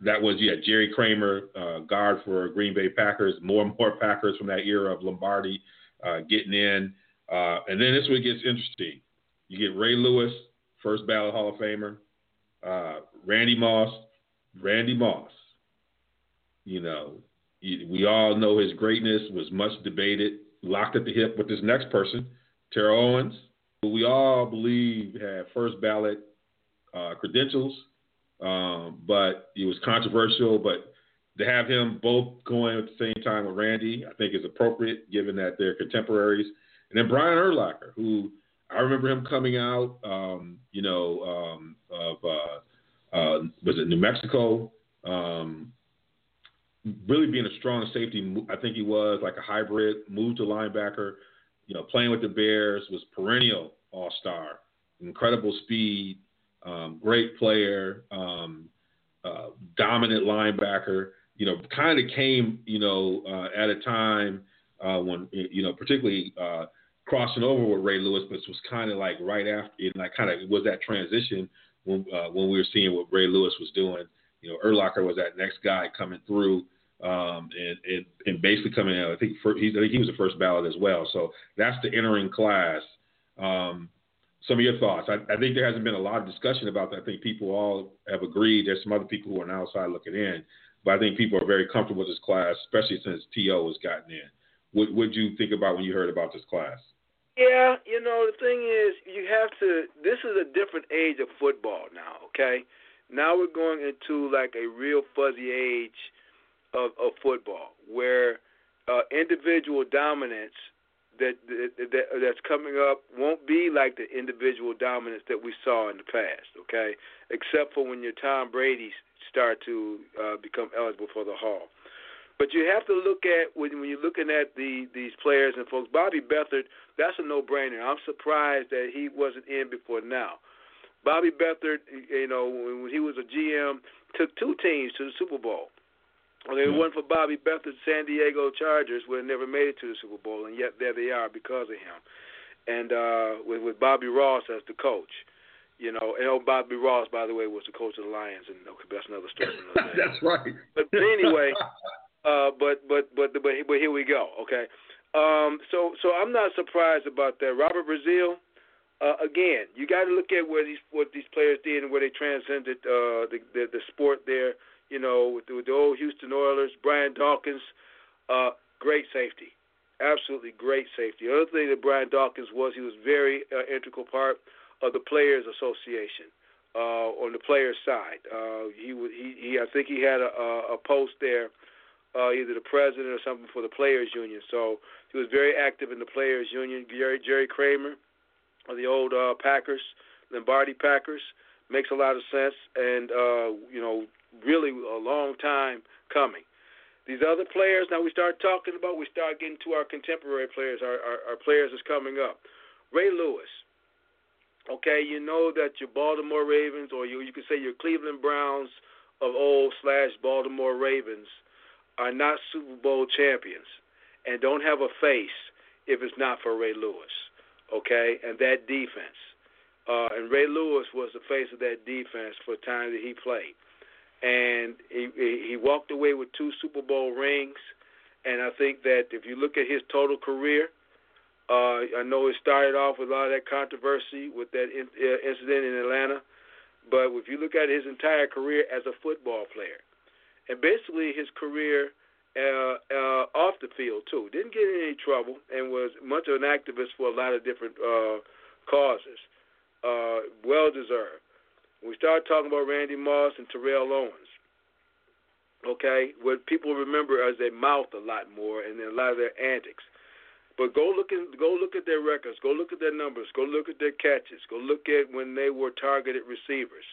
Speaker 2: that was yeah, Jerry Kramer, uh, guard for Green Bay Packers. More and more Packers from that era of Lombardi uh, getting in, uh, and then this one gets interesting. You get Ray Lewis, first ballot Hall of Famer. Uh, Randy Moss, Randy Moss. You know, we all know his greatness was much debated, locked at the hip with this next person, Terrell Owens, who we all believe had first ballot uh, credentials um, but it was controversial. But to have him both going at the same time with Randy, I think is appropriate given that they're contemporaries. And then Brian Urlacher, who I remember him coming out, um, you know, um, of uh, uh, was it New Mexico? Um, really being a strong safety, I think he was like a hybrid, moved to linebacker, you know, playing with the Bears, was perennial All Star, incredible speed, um, great player, um, uh, dominant linebacker. You know, kind of came, you know, uh, at a time uh, when, you know, particularly uh, crossing over with Ray Lewis, but it was kind of like right after, and like kind of was that transition when uh, when we were seeing what Ray Lewis was doing. You know, Urlacher was that next guy coming through. Um, and, and, and basically coming out, I think for, he, I think he was the first ballot as well. So that's the entering class. Um, some of your thoughts. I, I, think there hasn't been a lot of discussion about that. I think people all have agreed. There's some other people who are the outside looking in, but I think people are very comfortable with this class, especially since To has gotten in. What would you think about when you heard about this class?
Speaker 3: Yeah, you know the thing is, you have to. This is a different age of football now. Okay, now we're going into like a real fuzzy age of, of football where uh, individual dominance that, that, that that's coming up won't be like the individual dominance that we saw in the past. Okay, except for when your Tom Brady's start to uh, become eligible for the Hall. But you have to look at when, when you're looking at the these players and folks. Bobby Beathard, that's a no-brainer. I'm surprised that he wasn't in before now. Bobby Beathard, you know, when he was a GM, took two teams to the Super Bowl. Well, it wasn't for Bobby Beathard's San Diego Chargers, would have never made it to the Super Bowl, and yet there they are because of him. And uh, with with Bobby Ross as the coach, you know, and oh, Bobby Ross, by the way, was the coach of the Lions, and okay, that's another story. Another
Speaker 2: that's right.
Speaker 3: But anyway, uh, but but but but but here we go. Okay, um, so so I'm not surprised about that. Robert Brazile, uh, again, you got to look at where these what these players did and where they transcended uh, the, the the sport there you know, with the, with the old Houston Oilers, Brian Dawkins, uh, great safety, absolutely great safety. The other thing that Brian Dawkins was, he was very uh, integral part of the Players Association uh, on the players' side. Uh, he, he, he, I think he had a, a post there, uh, either the president or something for the Players Union. So he was very active in the Players Union. Jerry, Jerry Kramer of the old uh, Packers, Lombardi Packers, makes a lot of sense. And uh, you know, really a long time coming. These other players, now we start talking about, we start getting to our contemporary players, our, our, our players is coming up. Ray Lewis, okay, you know that your Baltimore Ravens, or you, you could say your Cleveland Browns of old slash Baltimore Ravens, are not Super Bowl champions and don't have a face if it's not for Ray Lewis, okay, and that defense. Uh, and Ray Lewis was the face of that defense for the time that he played and he he walked away with two Super Bowl rings. And I think that if you look at his total career, uh, I know it started off with a lot of that controversy with that in, uh, incident in Atlanta, but if you look at his entire career as a football player, and basically his career uh, uh, off the field too, didn't get in any trouble, and was much of an activist for a lot of different uh, causes. Uh, well deserved we start talking about Randy Moss and Terrell Owens, okay, what people remember as they mouth a lot more and a lot of their antics. But go look in, go look at their records, go look at their numbers, go look at their catches, go look at when they were targeted receivers.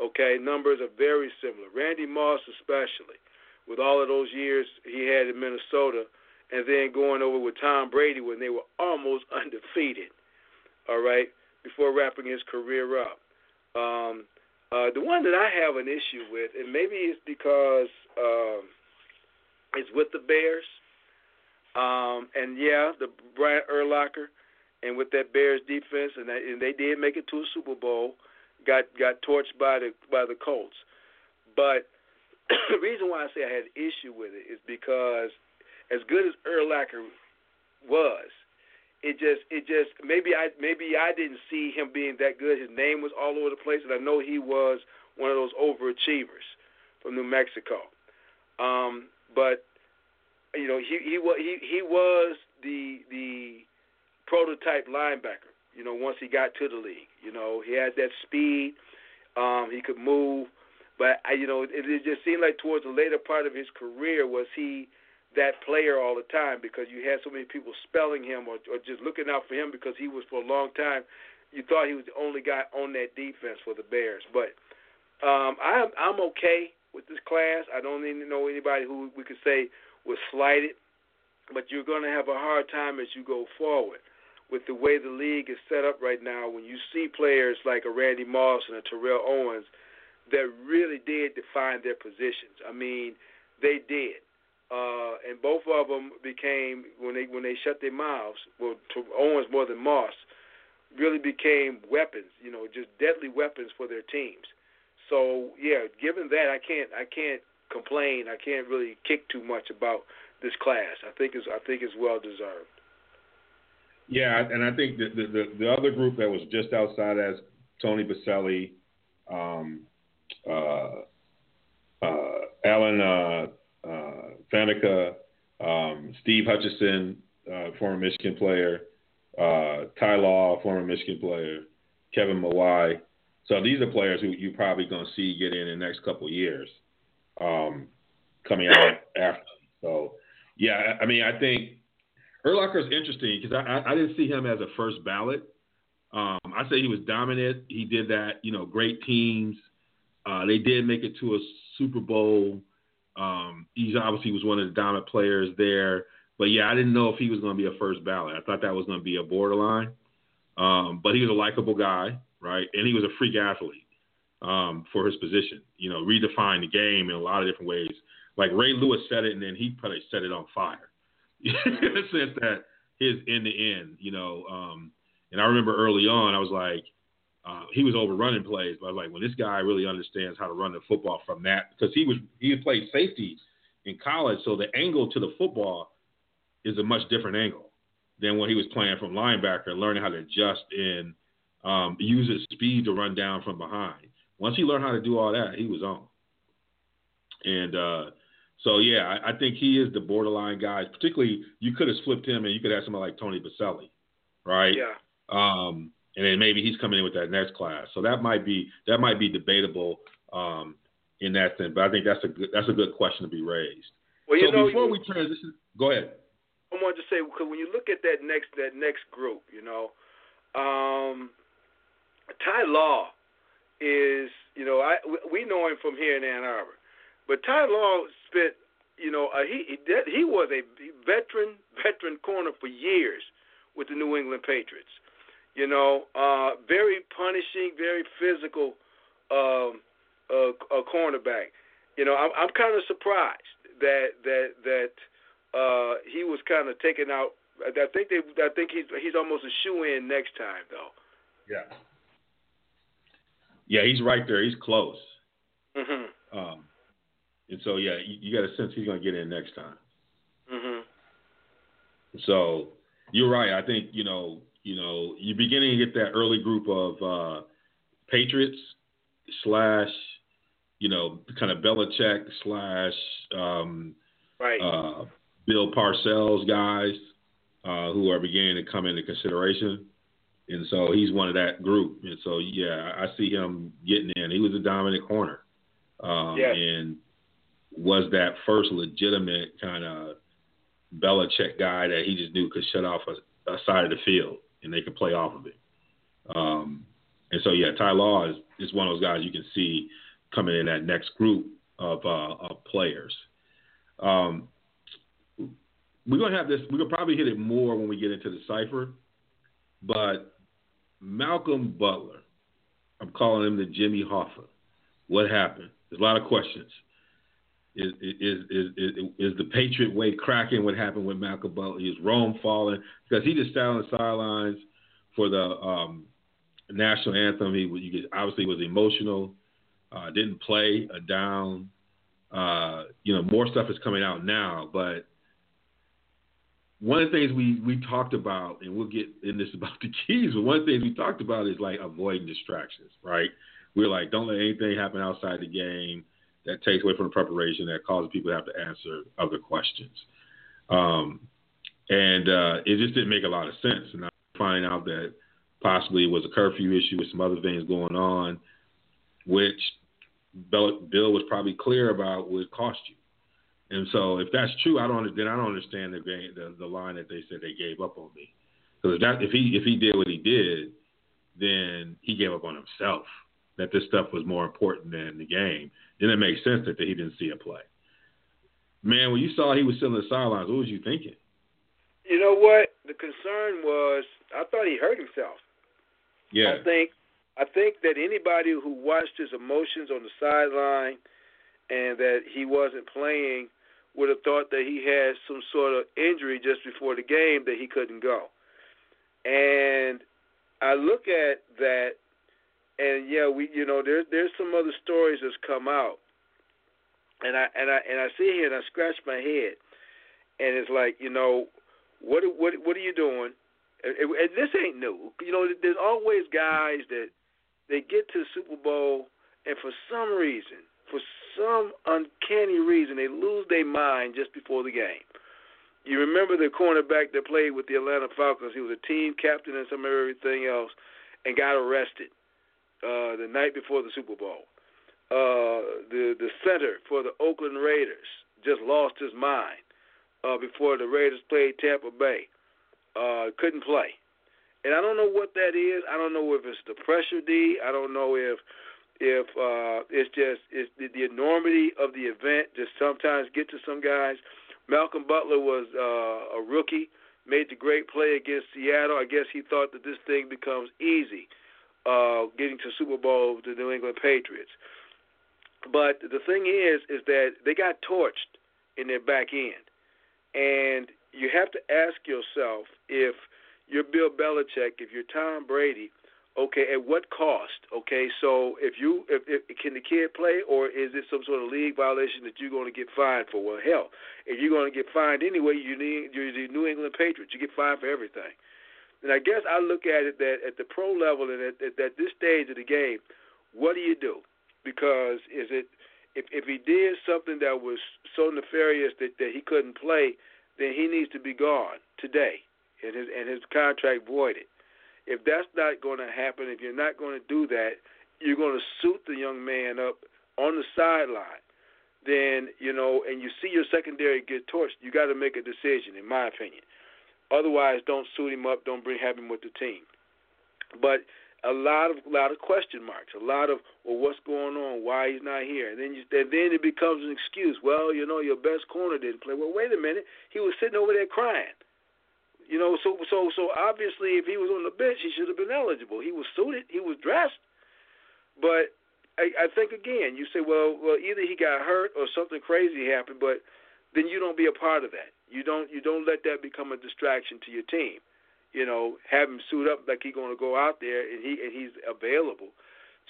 Speaker 3: Okay, numbers are very similar. Randy Moss especially, with all of those years he had in Minnesota, and then going over with Tom Brady when they were almost undefeated. All right, before wrapping his career up. Um, uh, the one that I have an issue with, and maybe it's because um, it's with the Bears, um, and yeah, the Brian Urlacher, and with that Bears defense, and, that, and they did make it to a Super Bowl, got got torched by the by the Colts. But the reason why I say I had an issue with it is because as good as Urlacher was, it just it just maybe I maybe I didn't see him being that good. His name was all over the place, and I know he was one of those overachievers from New Mexico. Um, but you know he he was he he was the the prototype linebacker. You know once he got to the league, you know he had that speed. Um, he could move, but I, you know it, it just seemed like towards the later part of his career was he that player all the time because you had so many people spelling him or, or just looking out for him because he was for a long time. You thought he was the only guy on that defense for the Bears, but um, I'm I'm okay with this class. I don't even know anybody who we could say was slighted, but you're going to have a hard time as you go forward with the way the league is set up right now. When you see players like a Randy Moss and a Terrell Owens that really did define their positions. I mean, they did uh, and both of them became when they when they shut their mouths. Well, to Owens more than Moss, really became weapons. You know, just deadly weapons for their teams. So yeah, given that, I can't I can't complain. I can't really kick too much about this class. I think is I think it's well deserved.
Speaker 2: Yeah, and I think the, the the other group that was just outside as Tony Boselli, um, uh, uh, Alan uh, uh, Faneca, um, Steve Hutchinson, uh, former Michigan player, uh, Ty Law, former Michigan player, Kevin Mawae. So these are players who you're probably going to see get in the next couple years um, coming out after. So, yeah, I mean, I think Urlacher is interesting because I, I, I, didn't see him as a first ballot. Um, I say he was dominant. He did that, you know, great teams. Uh, they did make it to a Super Bowl. Um, he obviously was one of the dominant players there. But yeah, I didn't know if he was going to be a first ballot. I thought that was going to be a borderline. Um, but he was a likable guy, right? And he was a freak athlete um, for his position. You know, redefined the game in a lot of different ways. like Ray Lewis said it, and then he probably set it on fire. sense that his in the end, you know. Um, and I remember early on, I was like, uh, he was overrunning plays, but I was like, when this guy really understands how to run the football from that, because he was he had played safety in college, so the angle to the football is a much different angle than when he was playing from linebacker and learning how to adjust and um, use his speed to run down from behind. Once he learned how to do all that, he was on. And uh, so, yeah, I, I, think he is the borderline guy. Particularly, you could have flipped him and you could have somebody like Tony Boselli, right?
Speaker 3: Yeah.
Speaker 2: Um, and then maybe he's coming in with that next class. So that might be that might be debatable um, in that sense. But I think that's a good, that's a good question to be raised.
Speaker 3: Well,
Speaker 2: so
Speaker 3: you know,
Speaker 2: before we transition, go ahead.
Speaker 3: I wanted to say because when you look at that next that next group, you know, um, Ty Law is you know I we know him from here in Ann Arbor, but Ty Law spent you know uh, he he was a veteran veteran corner for years with the New England Patriots. You know, uh, very punishing, very physical um, uh, a cornerback. You know, I'm, I'm kind of surprised that that that uh, he was kind of taken out. I think they. I think he's he's almost a shoe in next time though.
Speaker 2: Yeah. Yeah, he's right there. He's close.
Speaker 3: Mm-hmm.
Speaker 2: Um, and so yeah, you, you got a sense he's going to get in next time.
Speaker 3: Mm-hmm.
Speaker 2: So you're right. I think you know you know you're beginning to get that early group of uh, Patriots slash you know kind of Belichick slash um,
Speaker 3: right.
Speaker 2: uh, Bill Parcells guys uh, who are beginning to come into consideration. And so he's one of that group. And so, yeah, I see him getting in. He was a dominant corner. Um,
Speaker 3: yes.
Speaker 2: And was that first legitimate kind of Belichick guy that he just knew could shut off a, a side of the field and they can play off of it. Um, and so, yeah, Ty Law is, is one of those guys you can see coming in that next group of, uh, of players. Um, we're gonna have this. We're gonna probably hit it more when we get into the cipher, but Malcolm Butler, I'm calling him the Jimmy Hoffa. What happened? There's a lot of questions. Is is is is, the Patriot way cracking? What happened with Malcolm Butler? Is Rome falling? Because he just sat on the sidelines for the um, national anthem. He, he obviously was emotional. Uh, didn't play a down. Uh, you know, more stuff is coming out now, but one of the things we we talked about, and we'll get in this about the keys, but one of the things we talked about is like avoiding distractions, right? We're like, don't let anything happen outside the game that takes away from the preparation that causes people to have to answer other questions. Um, and uh, it just didn't make a lot of sense. And I find out that possibly it was a curfew issue with some other things going on, which Bill, was probably clear about would cost you. And so if that's true, I don't then I don't understand the the, the line that they said they gave up on me. Because if if he if he did what he did, then he gave up on himself. That this stuff was more important than the game. Then it makes sense that he didn't see a play. Man, when you saw he was still in the sidelines, what was you thinking?
Speaker 3: You know what? The concern was I thought he hurt himself.
Speaker 2: Yeah.
Speaker 3: I think I think that anybody who watched his emotions on the sideline and that he wasn't playing would have thought that he had some sort of injury just before the game that he couldn't go. And I look at that, and yeah, we you know there's there's some other stories that's come out, and I and I and I sit here and I scratch my head, and it's like you know what what what are you doing? And, and this ain't new. You know, there's always guys that they get to the Super Bowl, and for some reason, for some uncanny reason, they lose their mind just before the game. You remember the cornerback that played with the Atlanta Falcons? He was a team captain and some everything else, and got arrested uh, the night before the Super Bowl. Uh, the the center for the Oakland Raiders just lost his mind uh, before the Raiders played Tampa Bay. Uh, couldn't play, and I don't know what that is. I don't know if it's the pressure D. I don't know if if uh, it's just it's the, the enormity of the event just sometimes get to some guys. Malcolm Butler was uh, a rookie, made the great play against Seattle. I guess he thought that this thing becomes easy, uh, getting to Super Bowl the New England Patriots. But the thing is, is that they got torched in their back end, and you have to ask yourself if you're Bill Belichick, if you're Tom Brady, okay, at what cost? Okay, so if you if, if can the kid play, or is it some sort of league violation that you're going to get fined for? Well, hell, if you're going to get fined anyway, you need you're the New England Patriots. You get fined for everything. And I guess I look at it that at the pro level and at, at, at this stage of the game, what do you do? Because is it if if he did something that was so nefarious that, that he couldn't play, then he needs to be gone today, and his and his contract voided. If that's not going to happen, if you're not going to do that, you're going to suit the young man up on the sideline. Then you know, and you see your secondary get torched. You got to make a decision, in my opinion. Otherwise, don't suit him up. Don't bring have him with the team. But a lot of lot of question marks, a lot of well, what's going on? Why he's not here? And then you, and then it becomes an excuse. Well, you know, your best corner didn't play. Well, wait a minute, he was sitting over there crying. You know, so so so obviously, if he was on the bench, he should have been eligible. He was suited, he was dressed. But I, I think again, you say, well, well, either he got hurt or something crazy happened, but then you don't be a part of that. You don't you don't let that become a distraction to your team you know, have him suit up like he's going to go out there and he and he's available.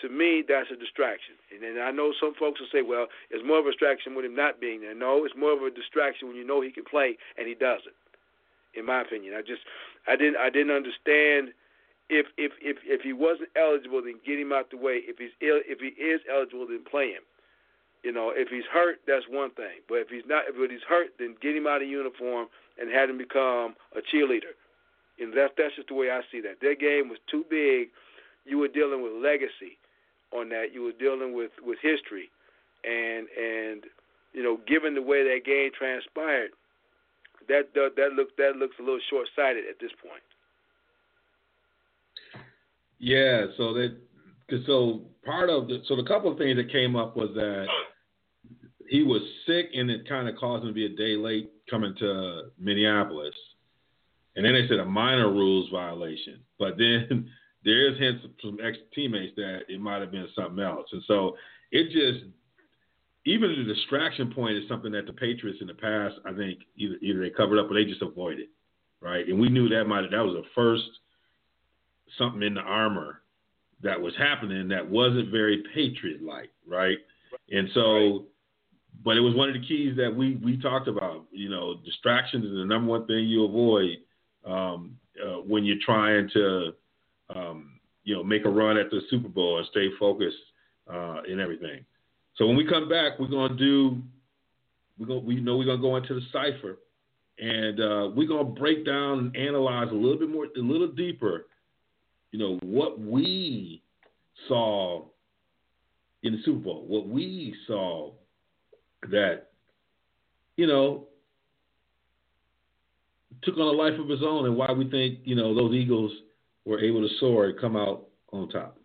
Speaker 3: To me, that's a distraction. And then I know some folks will say, well, it's more of a distraction with him not being there. No, it's more of a distraction when you know he can play and he doesn't. In my opinion, I just I didn't I didn't understand if if if if he wasn't eligible, then get him out the way. If he's ill, if he is eligible, then play him. You know, if he's hurt, that's one thing. But if he's not, if he's hurt, then get him out of uniform and have him become a cheerleader and that's that's just the way I see that. Their game was too big. You were dealing with legacy on that. You were dealing with with history, and and you know, given the way that game transpired, that that, that looks that looks a little short sighted at this point.
Speaker 2: Yeah. So that so part of the so the couple of things that came up was that he was sick and it kind of caused him to be a day late coming to Minneapolis. And then they said a minor rules violation. But then there is hints from ex teammates that it might have been something else. And so it just even the distraction point is something that the Patriots in the past, I think, either either they covered up or they just avoided. Right. And we knew that might that was the first something in the armor that was happening that wasn't very patriot like, right? And so. But it was one of the keys that we we talked about. You know, distractions is the number one thing you avoid um, uh, when you're trying to, um, you know, make a run at the Super Bowl and stay focused uh, and everything. So when we come back, we're gonna do, we go, we know we're gonna go into the cipher, and uh, we're gonna break down and analyze a little bit more, a little deeper, you know, what we saw in the Super Bowl, what we saw that, you know, took on a life of his own and why we think, you know, those Eagles were able to soar and come out on top.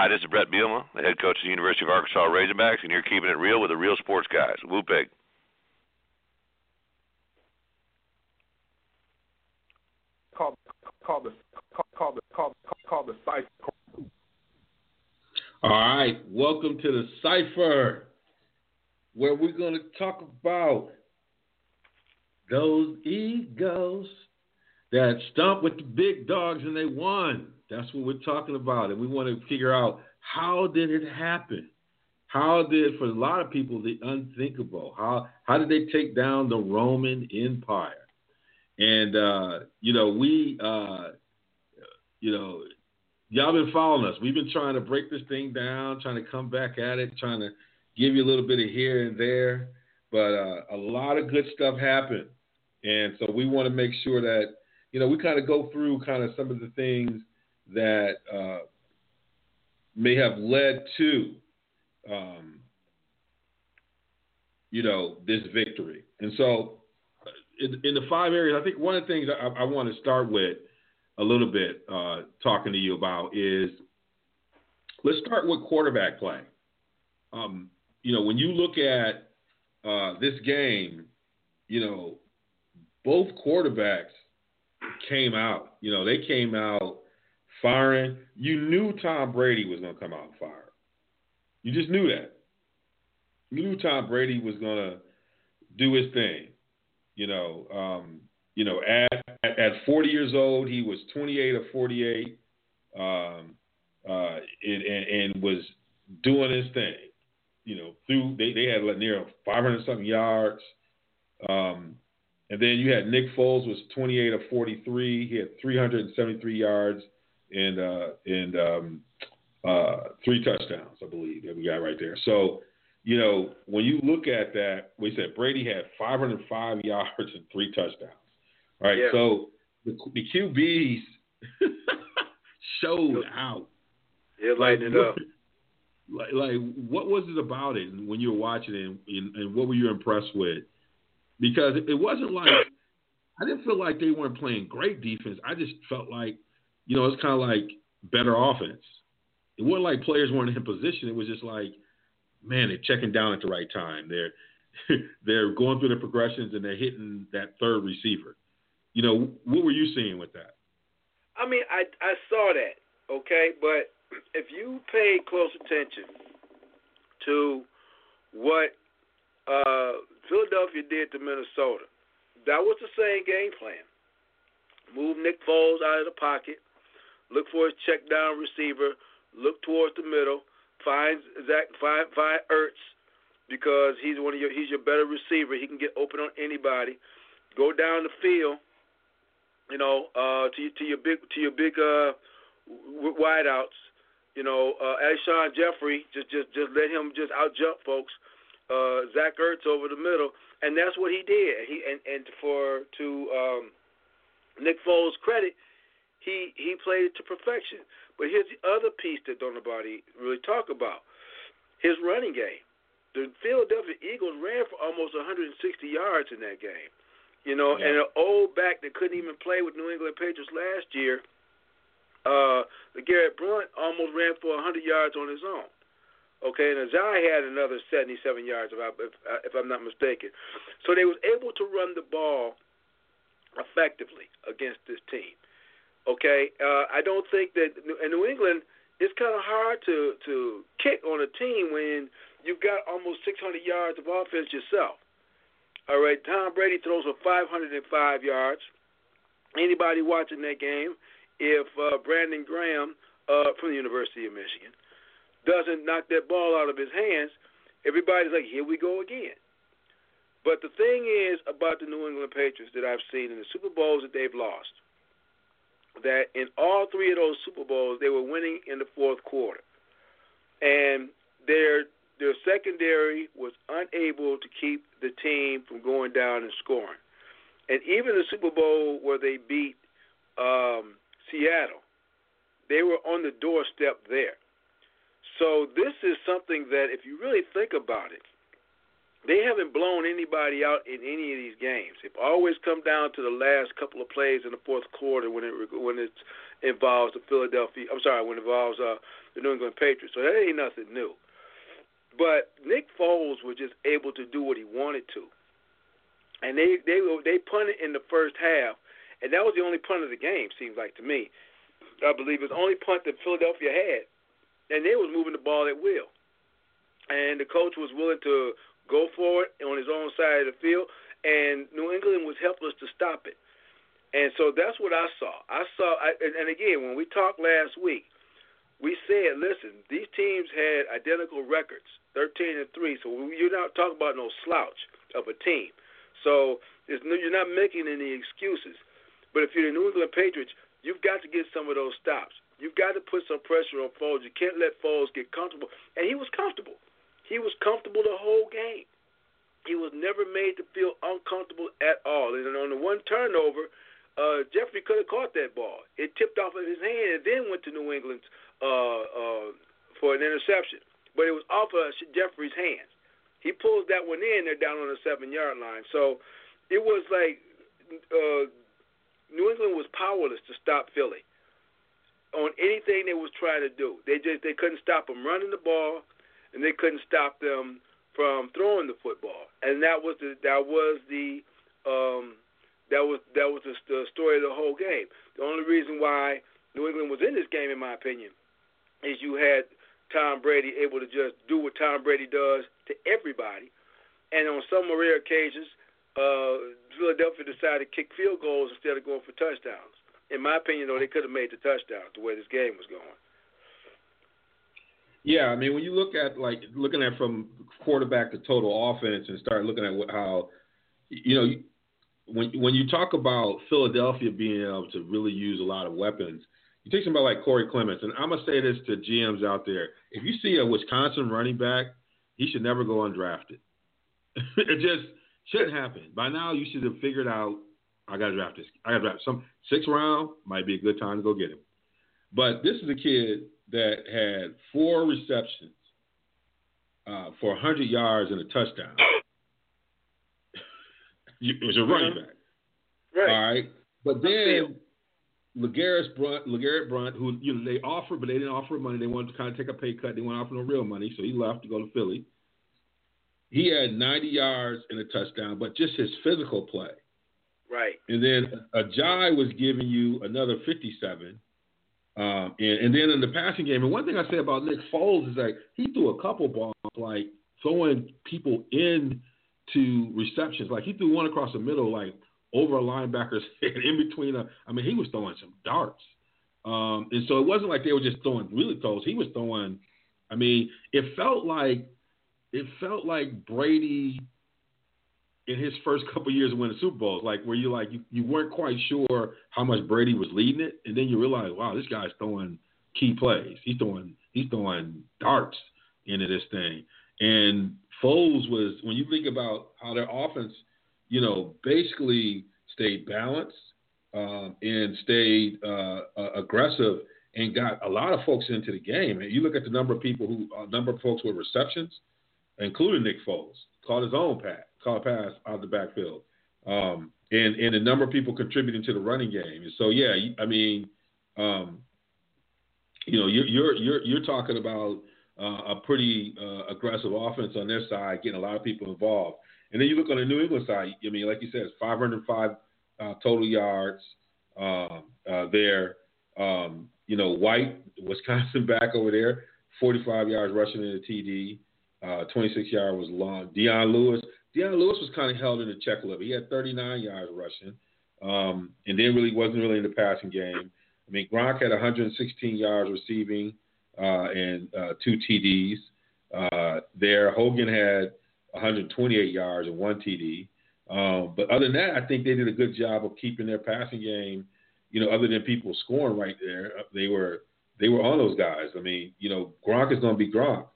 Speaker 6: Hi, this is Bret Bielema, the head coach of the University of Arkansas Razorbacks, and you're keeping it real with the real sports guys. Woo pig.
Speaker 5: Call the call, the call, the cipher.
Speaker 2: All right, welcome to the cipher, where we're going to talk about those Eagles that stomp with the big dogs and they won. That's what we're talking about, and we want to figure out how did it happen. How did, for a lot of people, the unthinkable? How how did they take down the Roman Empire? And uh, you know, we, uh, you know, y'all been following us. We've been trying to break this thing down, trying to come back at it, trying to give you a little bit of here and there. But uh, a lot of good stuff happened, and so we want to make sure that you know we kind of go through kind of some of the things that uh, may have led to um, you know this victory. And so in, in, the five areas, I think one of the things I, I want to start with a little bit uh, talking to you about is let's start with quarterback play. Um, you know, when you look at uh, this game, you know, both quarterbacks came out. You know, they came out firing. You knew Tom Brady was going to come out firing. You just knew that. You knew Tom Brady was going to do his thing. You know, um, you know, at, at 40 years old, he was 28 or 48, um, uh, and, and, was doing his thing. You know, through they, they had near 500 something yards. Um, and then you had Nick Foles was 28 or 43. He had 373 yards and uh, and um, uh, three touchdowns, I believe, that we got right there. So, you know, when you look at that, we said Brady had 505 yards and three touchdowns. Right. Yeah. So the, the QBs showed out.
Speaker 3: Yeah, lighting it up.
Speaker 2: Like, like, what was it about it when you were watching it, and, and what were you impressed with? Because it wasn't like I didn't feel like they weren't playing great defense. I just felt like, you know, it's kind of like better offense. It wasn't like players weren't in position. It was just like, man, they're checking down at the right time. They're they're going through the progressions and they're hitting that third receiver. You know, what were you seeing with that?
Speaker 3: I mean, I I saw that, okay, but if you pay close attention to what uh, Philadelphia did to Minnesota, that was the same game plan. Move Nick Foles out of the pocket, look for his check down receiver, look towards the middle, find Zach, find find Ertz because he's one of your he's your better receiver. He can get open on anybody. Go down the field you know, uh, to to your big to your big uh, wideouts. You know, uh, Alshon Jeffery, just just just let him just out jump folks. Uh, Zach Ertz over the middle, and that's what he did. He and and for to um, Nick Foles' credit, he he played it to perfection. But here's the other piece that don't nobody really talk about: his running game. The Philadelphia Eagles ran for almost 160 yards in that game. You know, yeah. and an old back that couldn't even play with New England Patriots last year, uh, Garrett Blount almost ran for 100 yards on his own. Okay, and Ajayi had another 77 yards, if, I, if, if I'm not mistaken. So they was able to run the ball effectively against this team. Okay, uh, I don't think that in New England it's kind of hard to to kick on a team when you've got almost 600 yards of offense yourself. All right, Tom Brady throws for 505 yards. Anybody watching that game, if uh, Brandon Graham uh, from the University of Michigan doesn't knock that ball out of his hands, everybody's like, here we go again. But the thing is about the New England Patriots that I've seen in the Super Bowls that they've lost, that in all three of those Super Bowls, they were winning in the fourth quarter. And their their secondary was unable to keep the team from going down and scoring. And even the Super Bowl where they beat um, Seattle, they were on the doorstep there. So this is something that, if you really think about it, they haven't blown anybody out in any of these games. It always come down to the last couple of plays in the fourth quarter when it when it involves the Philadelphia. I'm sorry, when it involves uh, the New England Patriots. So that ain't nothing new. But Nick Foles was just able to do what he wanted to, and they they they punted in the first half, and that was the only punt of the game. Seems like to me. I believe it was the only punt that Philadelphia had, and they was moving the ball at will. And the coach was willing to go for it on his own side of the field, and New England was helpless to stop it. And so that's what I saw. I saw, I, and, again, when we talked last week, we said, listen, these teams had identical records, 13 and three. So you're not talking about no slouch of a team. So no, you're not making any excuses. But if you're the New England Patriots, you've got to get some of those stops. You've got to put some pressure on Foles. You can't let Foles get comfortable. And he was comfortable. He was comfortable the whole game. He was never made to feel uncomfortable at all. And on the one turnover, uh, Jeffery could have caught that ball. It tipped off of his hand and then went to New England uh, uh, for an interception. But it was off of Jeffery's hands. He pulls that one in. They're down on the seven yard line. So it was like uh, New England was powerless to stop Philly on anything they was trying to do. They just they couldn't stop them running the ball, and they couldn't stop them from throwing the football. And that was the that was the um, that was that was the, the story of the whole game. The only reason why New England was in this game, in my opinion, is you had Tom Brady able to just do what Tom Brady does to everybody, and on some rare occasions, uh, Philadelphia decided to kick field goals instead of going for touchdowns. In my opinion, though, they could have made the touchdown the way this game was going.
Speaker 2: Yeah, I mean, when you look at like looking at from quarterback to total offense and start looking at how, you know, when when you talk about Philadelphia being able to really use a lot of weapons, you take somebody like Corey Clements, and I'm gonna say this to GMs out there: if you see a Wisconsin running back, he should never go undrafted. it just Shouldn't happen. By now, you should have figured out. I got to draft this. I got to draft some six round. Might be a good time to go get him. But this is a kid that had four receptions uh, for 100 yards and a touchdown. it was a running back.
Speaker 3: Right.
Speaker 2: All right. But then LeGarrette LeGarrette Blount, who you know they offered, but they didn't offer money. They wanted to kind of take a pay cut. They wanted to offer no real money, so he left to go to Philly. He had 90 yards and a touchdown, but just his physical play.
Speaker 3: Right.
Speaker 2: And then Ajayi was giving you another 57. Um, and, and, then in the passing game, and one thing I say about Nick Foles is like he threw a couple balls like throwing people in to receptions. Like he threw one across the middle, like over a linebacker's head, in between a. I mean, he was throwing some darts. Um, and so it wasn't like they were just throwing really throws. He was throwing. I mean, it felt like it felt like Brady in his first couple years of winning Super Bowls, like where you like you, you weren't quite sure how much Brady was leading it, and then you realize, wow, this guy's throwing key plays. He's throwing he's throwing darts into this thing. And Foles was when you think about how their offense, you know, basically stayed balanced um, and stayed uh, uh, aggressive and got a lot of folks into the game. And you look at the number of people who, uh, number of folks with receptions including Nick Foles, caught his own pass, a pass out of the backfield, um, and and a number of people contributing to the running game. So yeah, I mean, um, you know, you're you're you're, you're talking about uh, a pretty uh, aggressive offense on their side, getting a lot of people involved. And then you look on the New England side. I mean, like you said, it's 505 uh, total yards um, uh, there. Um, you know, White, Wisconsin back over there, 45 yards rushing in the TD. Uh, 26 yard was long. Dion Lewis. Dion Lewis was kind of held in the check a little bit. He had 39 yards rushing, um, and then really wasn't really in the passing game. I mean, Gronk had 116 yards receiving uh, and uh, two TDs uh, there. Hogan had 128 yards and one TD. Um, but other than that, I think they did a good job of keeping their passing game. You know, other than people scoring right there, they were they were on those guys. I mean, you know, Gronk is going to be Gronk.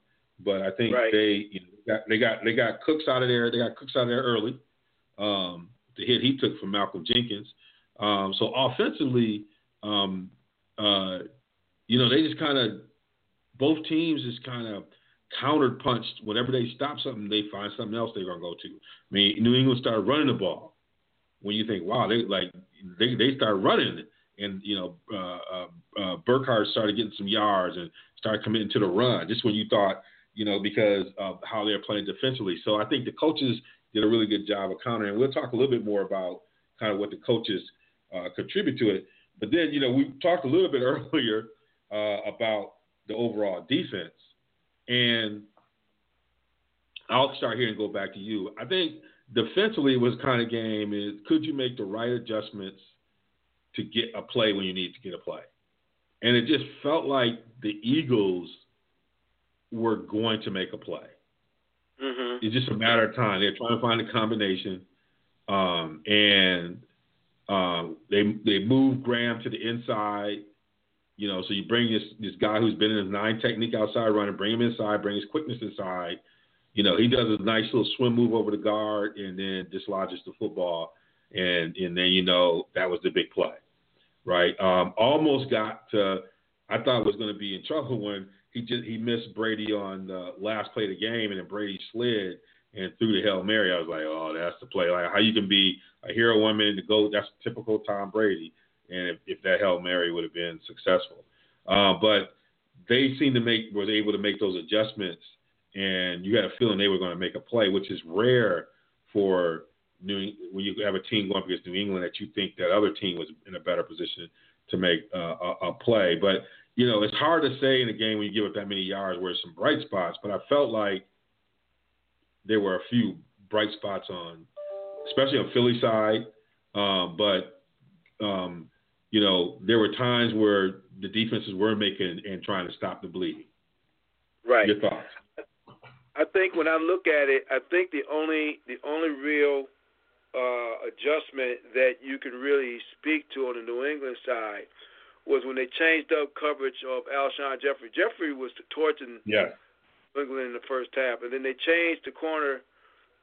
Speaker 2: But I think
Speaker 3: right.
Speaker 2: they you know, got, they got they got Cooks out of there. They got Cooks out of there early. Um, the hit he took from Malcolm Jenkins. Um, so offensively, um, uh, you know, they just kind of both teams just kind of countered punched. Whenever they stop something, they find something else they're gonna go to. I mean, New England started running the ball. When you think, wow, they like they they start running, and you know, uh, uh, uh, Burkhead started getting some yards and started committing to the run. Just when you thought you know, because of how they're playing defensively. So I think the coaches did a really good job of countering. We'll talk a little bit more about kind of what the coaches uh, contribute to it. But then, you know, we talked a little bit earlier uh, about the overall defense, and I'll start here and go back to you. I think defensively was kind of game is could you make the right adjustments to get a play when you need to get a play? And it just felt like the Eagles were going to make a play.
Speaker 3: Mm-hmm.
Speaker 2: It's just a matter of time. They're trying to find a combination, um, and um, they they move Graham to the inside. You know, so you bring this this guy who's been in his nine technique outside running, bring him inside, bring his quickness inside. You know, he does a nice little swim move over the guard and then dislodges the football, and and then you know that was the big play, right? Um, almost got to. I thought was going to be in trouble when he just he missed Brady on the last play of the game, and then Brady slid and threw the hail mary. I was like, oh, that's the play. Like how you can be a hero one minute to go. That's typical Tom Brady. And if, if that hail mary would have been successful, uh, but they seemed to make was able to make those adjustments, and you had a feeling they were going to make a play, which is rare for New when you have a team going up against New England that you think that other team was in a better position to make uh, a, a play. But you know, it's hard to say in a game when you give up that many yards where there's some bright spots, but I felt like there were a few bright spots on, especially on Philly side. Um, but um, you know, there were times where the defenses were making and trying to stop the bleeding.
Speaker 3: Right.
Speaker 2: Your thoughts?
Speaker 3: I think when I look at it, I think the only the only real uh, adjustment that you can really speak to on the New England side was when they changed up coverage of Alshon Jeffery. Jeffery was torching
Speaker 2: yeah.
Speaker 3: England in the first half, and then they changed the corner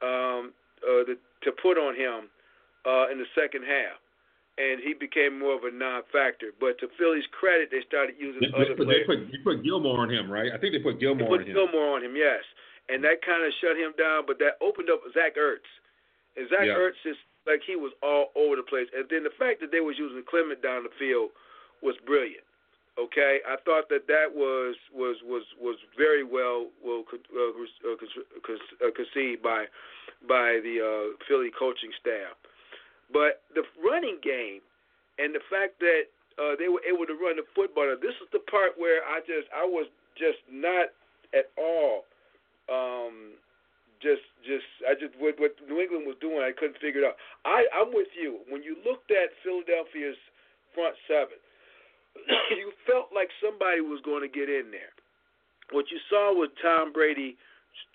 Speaker 3: um, uh, the, to put on him uh, in the second half, and he became more of a non-factor. But to Philly's credit, they started using
Speaker 2: they,
Speaker 3: other
Speaker 2: they,
Speaker 3: players.
Speaker 2: They put, they put Gilmore on him, right? I think they put Gilmore on him.
Speaker 3: they put
Speaker 2: on him.
Speaker 3: Gilmore on him, yes, and that kind of shut him down. But that opened up Zach Ertz, and Zach
Speaker 2: Yeah.
Speaker 3: Ertz just like he was all over the place. And then the fact that they was using Clement down the field was brilliant. Okay, I thought that that was was was was very well well uh, uh, uh, conceived by by the uh, Philly coaching staff. But the running game and the fact that uh, they were able to run the football. This is the part where I just I was just not at all um, just just I just what, what New England was doing I couldn't figure it out. I I'm with you. When you looked at Philadelphia's front seven, you felt like somebody was going to get in there. What you saw was Tom Brady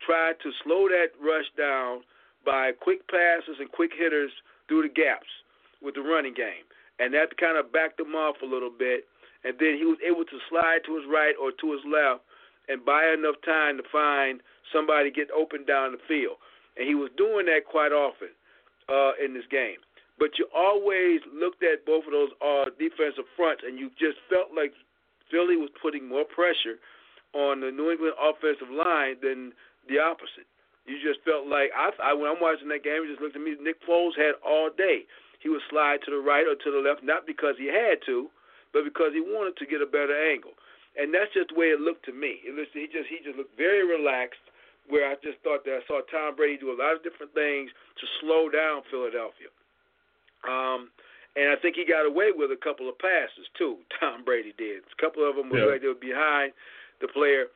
Speaker 3: try to slow that rush down by quick passes and quick hitters through the gaps with the running game, and that kind of backed him off a little bit. And then he was able to slide to his right or to his left and buy enough time to find somebody get open down the field. And he was doing that quite often uh, in this game. But you always looked at both of those defensive fronts, and you just felt like Philly was putting more pressure on the New England offensive line than the opposite. You just felt like I, I when I'm watching that game, it just looked at me. Nick Foles had all day. He would slide to the right or to the left, not because he had to, but because he wanted to get a better angle. And that's just the way it looked to me. It was, he just he just looked very relaxed. Where I just thought that I saw Tom Brady do a lot of different things to slow down Philadelphia. Um, and I think he got away with a couple of passes too. Tom Brady did. A couple of them were
Speaker 2: Yeah.
Speaker 3: they were behind the player,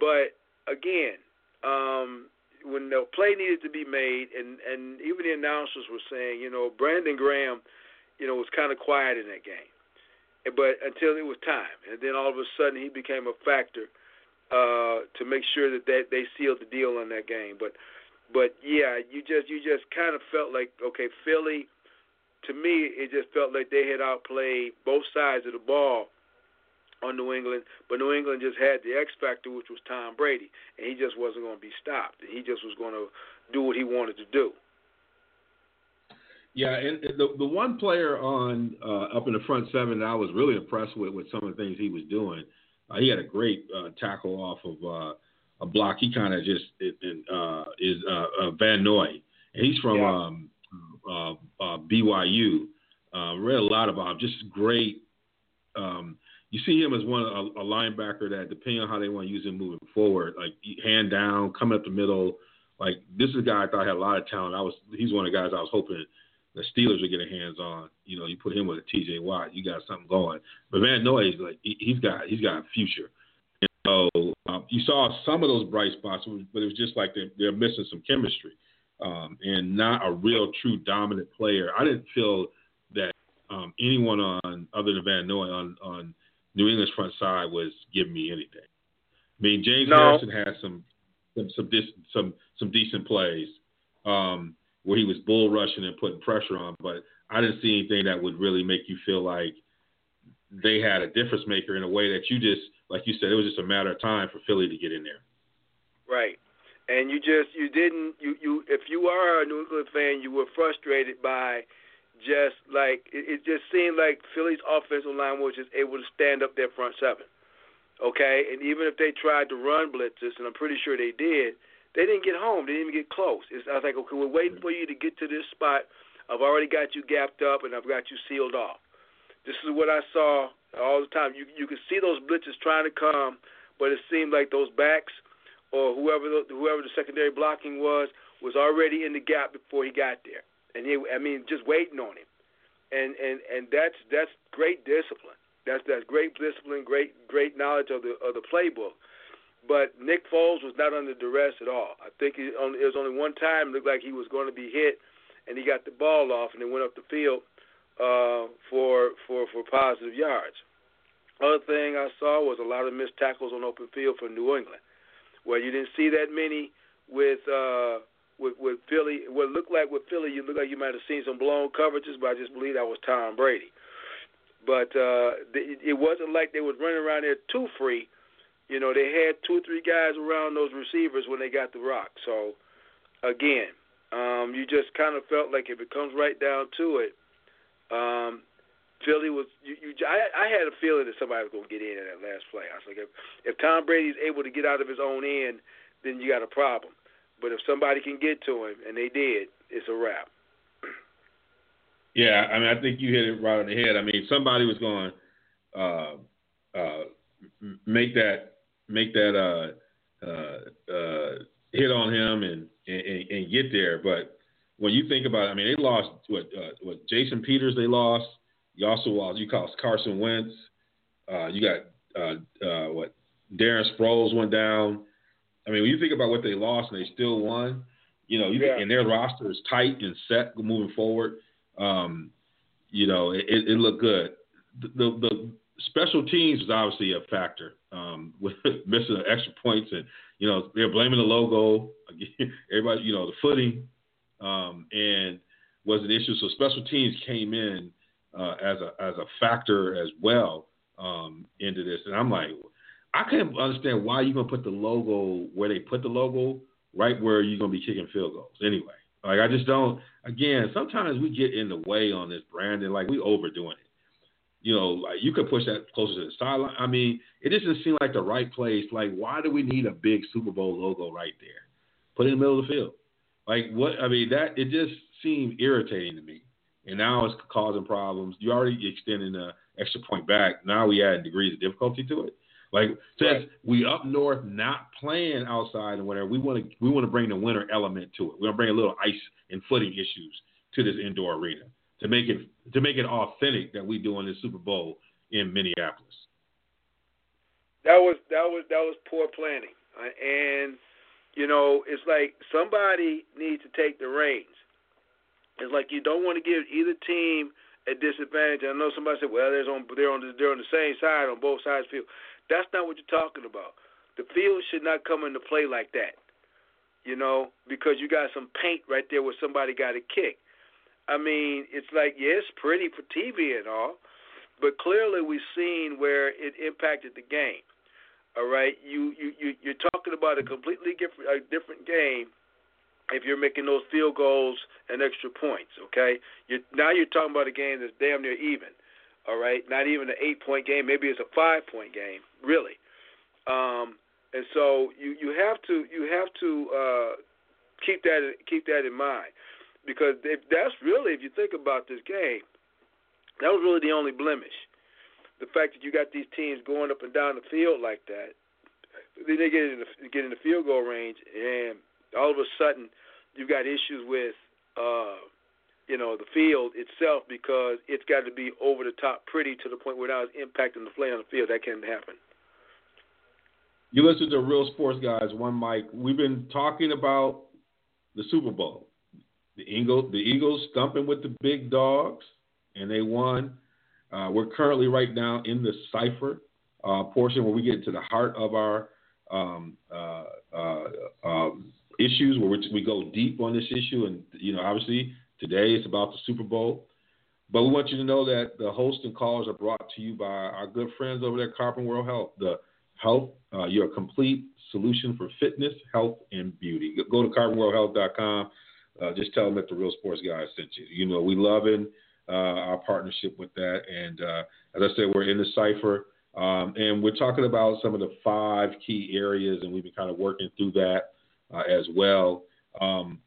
Speaker 3: but again, um, when the play needed to be made, and and even the announcers were saying, you know, Brandon Graham, you know, was kind of quiet in that game, but until it was time, and then all of a sudden he became a factor uh, to make sure that they, they sealed the deal on that game. But but yeah, you just you just kind of felt like okay, Philly. To me, it just felt like they had outplayed both sides of the ball on New England, but New England just had the X factor, which was Tom Brady, and he just wasn't going to be stopped. He just was going to do what he wanted to do.
Speaker 2: Yeah, and the the one player on uh, up in the front seven that I was really impressed with with some of the things he was doing. Uh, he had a great uh, tackle off of uh, a block. He kind of just it, it, uh, is uh, uh, Van Noy, and he's from
Speaker 3: Yeah.
Speaker 2: um, uh, uh, BYU. Uh, read a lot about him. Just great. Um, you see him as one a, a linebacker that, depending on how they want to use him moving forward, like hand down, coming up the middle. Like this is a guy I thought had a lot of talent. I was he's one of the guys I was hoping the Steelers are getting hands on. You know, you put him with a T.J. Watt, you got something going. But Van Noy, like he, he's got he's got a future. And so um, you saw some of those bright spots, but it was just like they're, they're missing some chemistry um, and not a real true dominant player. I didn't feel that um, anyone on other than Van Noy on on New England's front side was giving me anything. I mean, James
Speaker 3: no.
Speaker 2: Harrison had some some some, some some decent plays um, where he was bull rushing and putting pressure on, but I didn't see anything that would really make you feel like they had a difference maker in a way that you just, like you said, it was just a matter of time for Philly to get in there.
Speaker 3: Right. And you just you didn't you you if you are a New England fan, you were frustrated by just like it, it just seemed like Philly's offensive line was just able to stand up their front seven. Okay, and even if they tried to run blitzes, and I'm pretty sure they did, they didn't get home. They didn't even get close. It's, I was like, okay, we're waiting for you to get to this spot. I've already got you gapped up, and I've got you sealed off. This is what I saw all the time. You you could see those blitzes trying to come, but it seemed like those backs or whoever the, whoever the secondary blocking was was already in the gap before he got there, and he I mean just waiting on him, and and and that's that's great discipline. That's that's great discipline, great great knowledge of the of the playbook. But Nick Foles was not under duress at all. I think he only, it was only one time it looked like he was going to be hit, and he got the ball off and it went up the field uh, for for for positive yards. Other thing I saw was a lot of missed tackles on open field for New England, where you didn't see that many with uh, with with Philly. What looked like with Philly, you look like you might have seen some blown coverages, but I just believe that was Tom Brady. But uh, it wasn't like they was running around there too free you know, they had two or three guys around those receivers when they got the rock. So, again, um, you just kind of felt like if it comes right down to it, um, Philly was. You, you, I, I had a feeling that somebody was going to get in at that last play. I was like, if, if Tom Brady's able to get out of his own end, then you got a problem. But if somebody can get to him, and they did, it's a wrap.
Speaker 2: Yeah, I mean, I think you hit it right on the head. I mean, somebody was going uh, uh, make that make that uh, uh, uh, hit on him and, and and get there. But when you think about it, I mean, they lost what uh, what Jason Peters they lost. You also lost you lost Carson Wentz. Uh, you got uh, uh, what Darren Sproles went down. I mean, when you think about what they lost and they still won, you know, you, yeah. and their roster is tight and set moving forward. Um, you know, it, it looked good. The, the, the special teams is obviously a factor um, with missing extra points, and you know they're blaming the logo. Everybody, you know, the footing, um, and was an issue. So special teams came in uh, as a as a factor as well um, into this, and I'm like, I can't understand why you're gonna put the logo where they put the logo, right where you're gonna be kicking field goals. Anyway, like I just don't. Again, sometimes we get in the way on this brand, and like we overdoing it you know, like you could push that closer to the sideline. I mean, it doesn't seem like the right place. Like, why do we need a big Super Bowl logo right there? Put it in the middle of the field. Like, what? I mean, that it just seemed irritating to me. And now it's causing problems. You already extending the extra point back. Now we add degrees of difficulty to it. Like since right. we up north not playing outside and whatever, we want to we want to bring the winter element to it. We want to bring a little ice and footing issues to this indoor arena to make it to make it authentic that we do in the Super Bowl in Minneapolis.
Speaker 3: That was that was that was poor planning, uh, and you know it's like somebody needs to take the reins. It's like you don't want to give either team a disadvantage. I know somebody said, "Well, they're on they're on the, they're on the same side on both sides of the field." That's not what you're talking about. The field should not come into play like that, you know, because you got some paint right there where somebody got a kick. I mean, it's like yeah, pretty for TV and all, but clearly we've seen where it impacted the game. All right, you you you you're talking about a completely different a different game if you're making those field goals and extra points. Okay, you now you're talking about a game that's damn near even. All right, not even an eight point game, maybe it's a five point game, really. Um, and so you you have to you have to uh, keep that keep that in mind because if that's really, if you think about this game, that was really the only blemish. The fact that you got these teams going up and down the field like that, then they get in the, get in the field goal range, and all of a sudden you've got issues with uh, you know, the field itself because it's got to be over the top pretty to the point where now it's impacting the play on the field. That can't happen.
Speaker 2: You listen to Real Sports Guys, one mic. We've been talking about the Super Bowl. The Eagles, the Eagles stumping with the big dogs, and they won. Uh, we're currently right now in the cipher uh, portion where we get to the heart of our um, um, issues, where we go deep on this issue. And you know, obviously today it's about the Super Bowl. But we want you to know that the host and callers are brought to you by our good friends over there at Carbon World Health. The health, uh, your complete solution for fitness, health, and beauty. Go to carbonworldhealth.com. Uh, just tell them that the Real Sports Guys sent you. You know, we loving uh, our partnership with that. And uh, as I said, we're in the cipher. Um, and we're talking about some of the five key areas, and we've been kind of working through that as well. Um,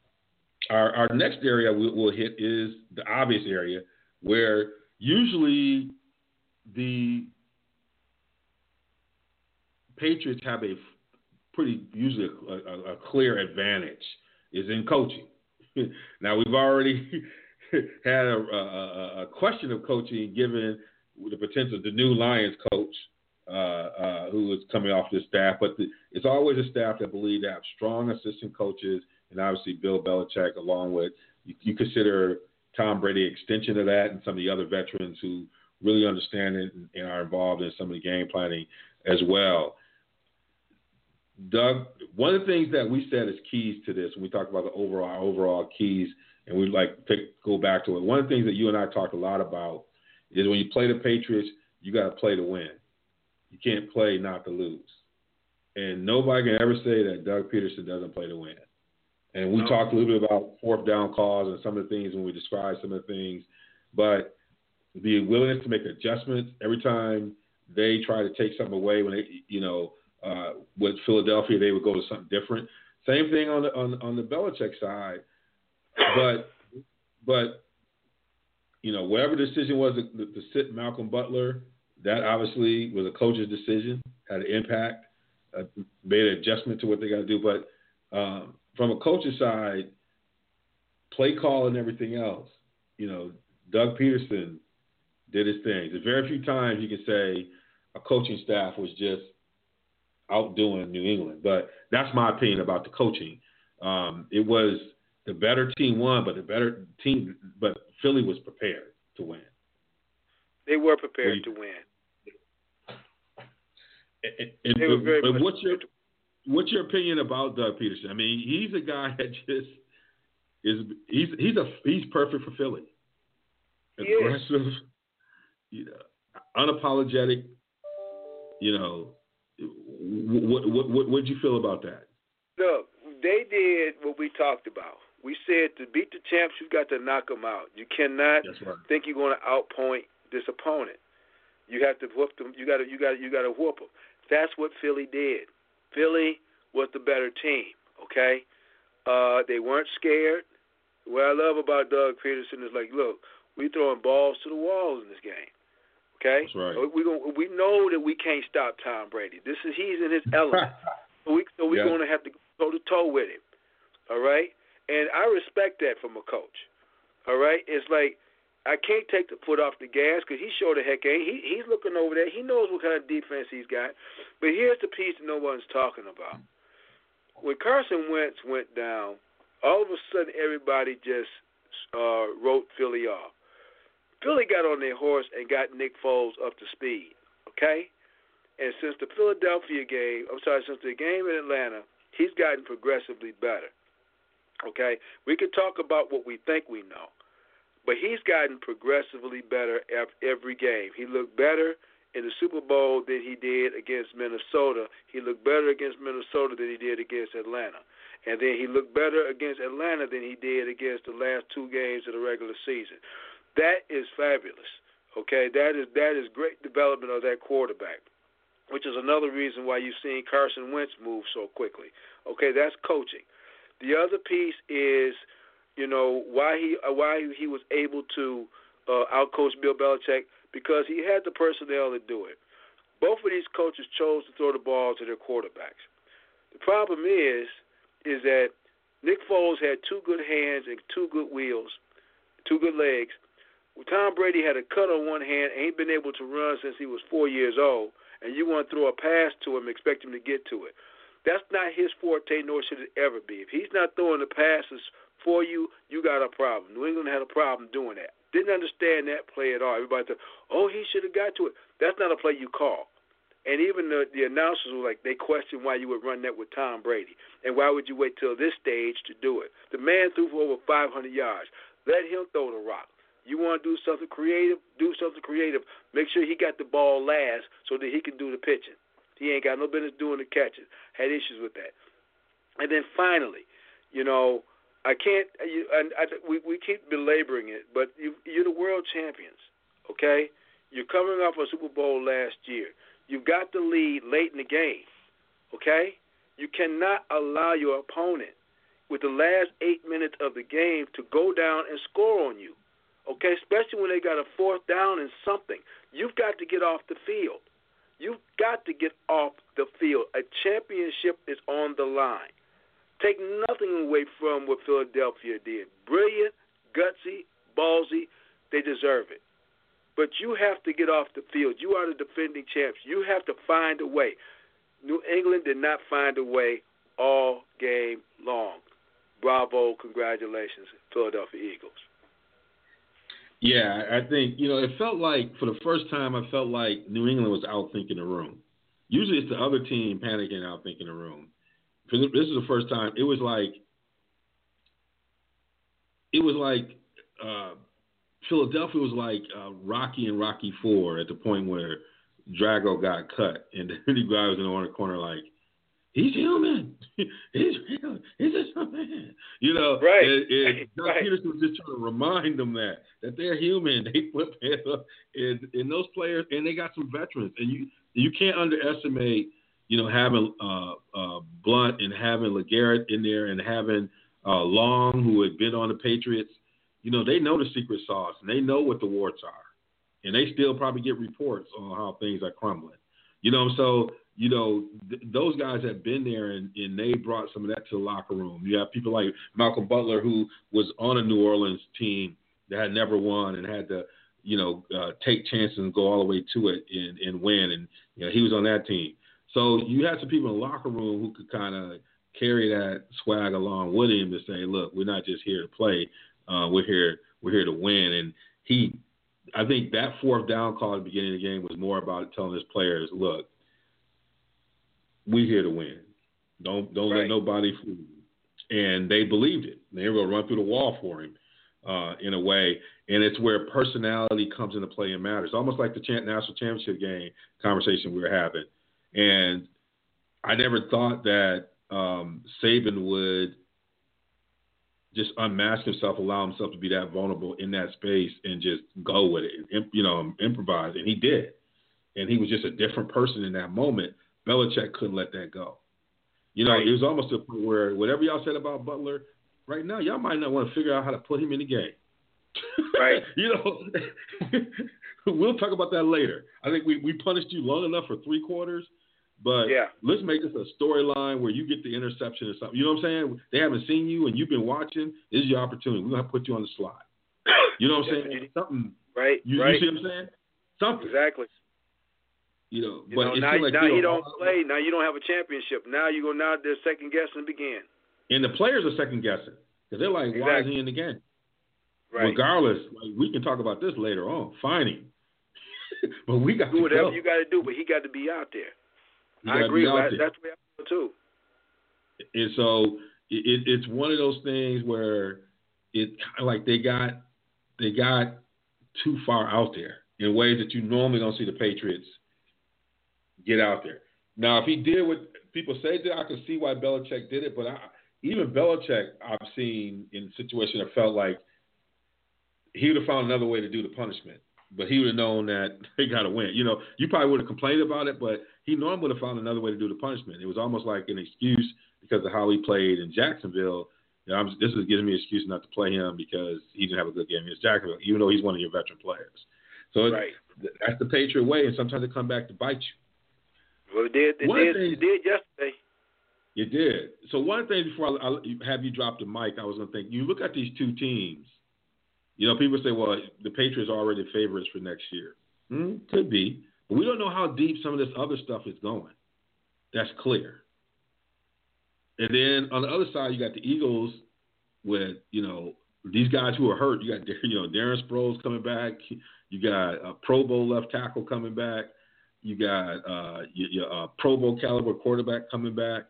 Speaker 2: our, our, next area we, will hit is the obvious area where usually the Patriots have a pretty usually a, a, a clear advantage is in coaching. now we've already had a, a, a, question of coaching given the potential the new Lions coach uh, uh, who is coming off this staff, but the, it's always a staff that believe they have strong assistant coaches, and obviously Bill Belichick, along with you, you consider Tom Brady extension of that, and some of the other veterans who really understand it and, and are involved in some of the game planning as well. Doug, one of the things that we said is keys to this when we talk about the overall overall keys, and we like to go back to it. One of the things that you and I talked a lot about is when you play the Patriots, you got to play to win. You can't play not to lose. And nobody can ever say that Doug Pederson doesn't play to win. And we no. talked a little bit about fourth down calls and some of the things when we described some of the things, but the willingness to make adjustments every time they try to take something away when they, you know, uh, with Philadelphia, they would go to something different. Same thing on the on, on the Belichick side, but but you know whatever decision was to, to sit Malcolm Butler, that obviously was a coach's decision, had an impact, uh, made an adjustment to what they got to do. But um, from a coach's side, play call and everything else, you know, Doug Pederson did his thing. There's very few times you can say a coaching staff was just outdoing New England. But that's my opinion about the coaching. Um, it was the better team won, but the better team, but Philly was prepared to win.
Speaker 3: They were prepared you, to win.
Speaker 2: And, and, they were very and what's your what's your opinion about Doug Pederson? I mean, he's a guy that just is he's he's a he's perfect for Philly. Aggressive, you know, unapologetic, you know, what what what what did you feel about that?
Speaker 3: Look, they did what we talked about. We said to beat the champs, you've got to knock them out. You cannot right. think you're going to outpoint this opponent. You have to whoop them. You got to you got you got to whoop them. That's what Philly did. Philly was the better team. Okay, uh, they weren't scared. What I love about Doug Pederson is like, look, we're throwing balls to the walls in this game. Okay,
Speaker 2: That's right.
Speaker 3: we we know that we can't stop Tom Brady. This is he's in his element. so we so we're yeah. going to have to go to toe with him. All right, and I respect that from a coach. All right, it's like I can't take the foot off the gas because he sure the heck ain't. He he's looking over there. He knows what kind of defense he's got. But here's the piece that no one's talking about. When Carson Wentz went down, all of a sudden everybody just uh, wrote Philly off. Philly got on their horse and got Nick Foles up to speed. Okay? And since the Philadelphia game, I'm sorry, since the game in Atlanta, he's gotten progressively better. Okay? We can talk about what we think we know, but he's gotten progressively better every game. He looked better in the Super Bowl than he did against Minnesota. He looked better against Minnesota than he did against Atlanta. And then he looked better against Atlanta than he did against the last two games of the regular season. That is fabulous. Okay, that is that is great development of that quarterback, which is another reason why you've seen Carson Wentz move so quickly. Okay, that's coaching. The other piece is, you know, why he uh, why he was able to uh, outcoach Bill Belichick because he had the personnel to do it. Both of these coaches chose to throw the ball to their quarterbacks. The problem is, is that Nick Foles had two good hands and two good wheels two good legs. Tom Brady had a cut on one hand, ain't been able to run since he was four years old, and you want to throw a pass to him, expect him to get to it. That's not his forte, nor should it ever be. If he's not throwing the passes for you, you got a problem. New England had a problem doing that. Didn't understand that play at all. Everybody thought, oh, he should have got to it. That's not a play you call. And even the the announcers were like, they questioned why you would run that with Tom Brady, and why would you wait till this stage to do it? The man threw for over 500 yards. Let him throw the rock. You want to do something creative? Do something creative. Make sure he got the ball last so that he can do the pitching. He ain't got no business doing the catching. Had issues with that. And then finally, you know, I can't. You, and I, we we keep belaboring it, but you, you're the world champions. Okay, you're coming off a Super Bowl last year. You've got the lead late in the game. Okay? You cannot allow your opponent with the last eight minutes of the game to go down and score on you. Okay, especially when they got a fourth down and something. You've got to get off the field. You've got to get off the field. A championship is on the line. Take nothing away from what Philadelphia did. Brilliant, gutsy, ballsy. They deserve it. But you have to get off the field. You are the defending champs. You have to find a way. New England did not find a way all game long. Bravo, congratulations, Philadelphia Eagles.
Speaker 2: Yeah, I think you know it felt like for the first time I felt like New England was outthinking the room. Usually it's the other team panicking, outthinking the room. This is the first time it was like it was like uh, Philadelphia was like uh, Rocky and Rocky Four at the point where Drago got cut, and the guy was in the corner like, "He's human. He's real. He's just a man." You know,
Speaker 3: right?
Speaker 2: And, and
Speaker 3: right.
Speaker 2: Pederson was just trying to remind them that that they're human. They flip up, and and those players, and they got some veterans, and you you can't underestimate. You know, having uh, uh, Blount and having LeGarrette in there, and having uh, Long, who had been on the Patriots you know, they know the secret sauce and they know what the warts are. And they still probably get reports on how things are crumbling. You know, so, you know, th- those guys have been there and, and they brought some of that to the locker room. You have people like Malcolm Butler, who was on a New Orleans team that had never won and had to, you know, uh, take chances and go all the way to it and, and win. And, you know, he was on that team. So you had some people in the locker room who could kind of carry that swag along with him to say, look, we're not just here to play. Uh, we're here. We're here to win. And he, I think that fourth down call at the beginning of the game was more about telling his players, look, we're here to win. Don't don't
Speaker 3: Right.
Speaker 2: let nobody fool you. And they believed it. They were gonna run through the wall for him, uh, in a way. And it's where personality comes into play and matters. Almost like the national championship game conversation we were having. And I never thought that um, Saban would just unmask himself, allow himself to be that vulnerable in that space, and just go with it, and, you know, improvise. And he did. And he was just a different person in that moment. Belichick couldn't let that go. You know,
Speaker 3: Right.
Speaker 2: it was almost to a point where whatever y'all said about Butler, right now, y'all might not want to figure out how to put him in the game.
Speaker 3: Right.
Speaker 2: you know, we'll talk about that later. I think we, we punished you long enough for three quarters, but
Speaker 3: Yeah.
Speaker 2: let's make this a storyline where you get the interception or something. You know what I'm saying? They haven't seen you and you've been watching. This is your opportunity. We're gonna put you on the slide. You know what I'm saying? Something.
Speaker 3: Right.
Speaker 2: You,
Speaker 3: right.
Speaker 2: you see what I'm saying? Something.
Speaker 3: Exactly.
Speaker 2: You know,
Speaker 3: You
Speaker 2: but
Speaker 3: know, now,
Speaker 2: like
Speaker 3: now
Speaker 2: you know,
Speaker 3: don't play. Now you don't have a championship. Now you go. Now they're second guessing and begin.
Speaker 2: And the players are second guessing because they're like, why is he in the game?
Speaker 3: Right.
Speaker 2: Regardless, like, we can talk about this later on. Fine but we got to do
Speaker 3: whatever
Speaker 2: go.
Speaker 3: you got to do, but he got to be out there. I agree. That, that's the way I feel too.
Speaker 2: And so it, it's one of those things where it kind of like they got they got too far out there in ways that you normally don't see the Patriots get out there. Now, if he did what people say that, I can see why Belichick did it. But I, even Belichick, I've seen in situations that felt like he would have found another way to do the punishment. But he would have known that they got to win. You know, you probably would have complained about it, but he normally would have found another way to do the punishment. It was almost like an excuse because of how he played in Jacksonville. You know, I'm, this is giving me an excuse not to play him because he didn't have a good game against Jacksonville, even though he's one of your veteran players. So it's,
Speaker 3: Right.
Speaker 2: that's the Patriot way, and sometimes it come back to bite you.
Speaker 3: Well, it did. It
Speaker 2: One
Speaker 3: did.
Speaker 2: thing-
Speaker 3: It did yesterday.
Speaker 2: You did. So one thing before I, I have you drop the mic, I was going to think. You look at these two teams, You know, people say, well, the Patriots are already favorites for next year. Mm, could be. We don't know how deep some of this other stuff is going. That's clear. And then on the other side, you got the Eagles with, you know, these guys who are hurt. You got, you know, Darren Sproles coming back. You got a Pro Bowl left tackle coming back. You got uh, your uh, Pro Bowl caliber quarterback coming back.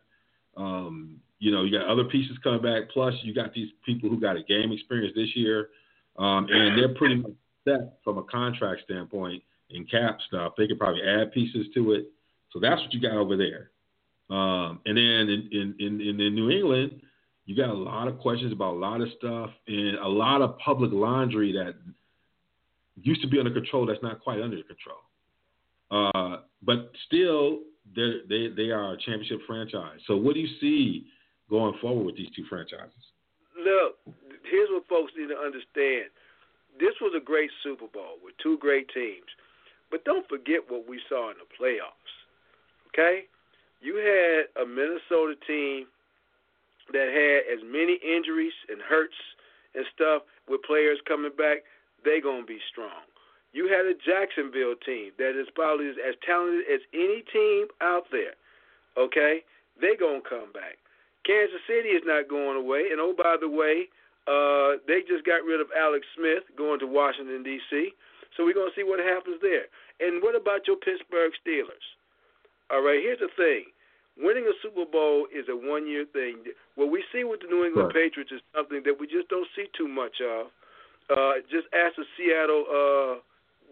Speaker 2: Um, you know, you got other pieces coming back. Plus, you got these people who got a game experience this year, um, and they're pretty much set from a contract standpoint and cap stuff. They could probably add pieces to it. So that's what you got over there. Um, and then in, in, in, in New England, you got a lot of questions about a lot of stuff and a lot of public laundry that used to be under control that's not quite under control. Uh, but still, they they are a championship franchise. So what do you see going forward with these two franchises?
Speaker 3: Look, here's what folks need to understand. This was a great Super Bowl with two great teams. But don't forget what we saw in the playoffs. Okay? You had a Minnesota team that had as many injuries and hurts and stuff with players coming back, they going to be strong. You had a Jacksonville team that is probably as talented as any team out there. Okay? They going to come back. Kansas City is not going away. And oh, by the way, uh, they just got rid of Alex Smith going to Washington, D.C. So we're going to see what happens there. And what about your Pittsburgh Steelers? All right, here's the thing. Winning a Super Bowl is a one year thing. What we see with the New England right. Patriots is something that we just don't see too much of. Uh, just ask the Seattle, uh,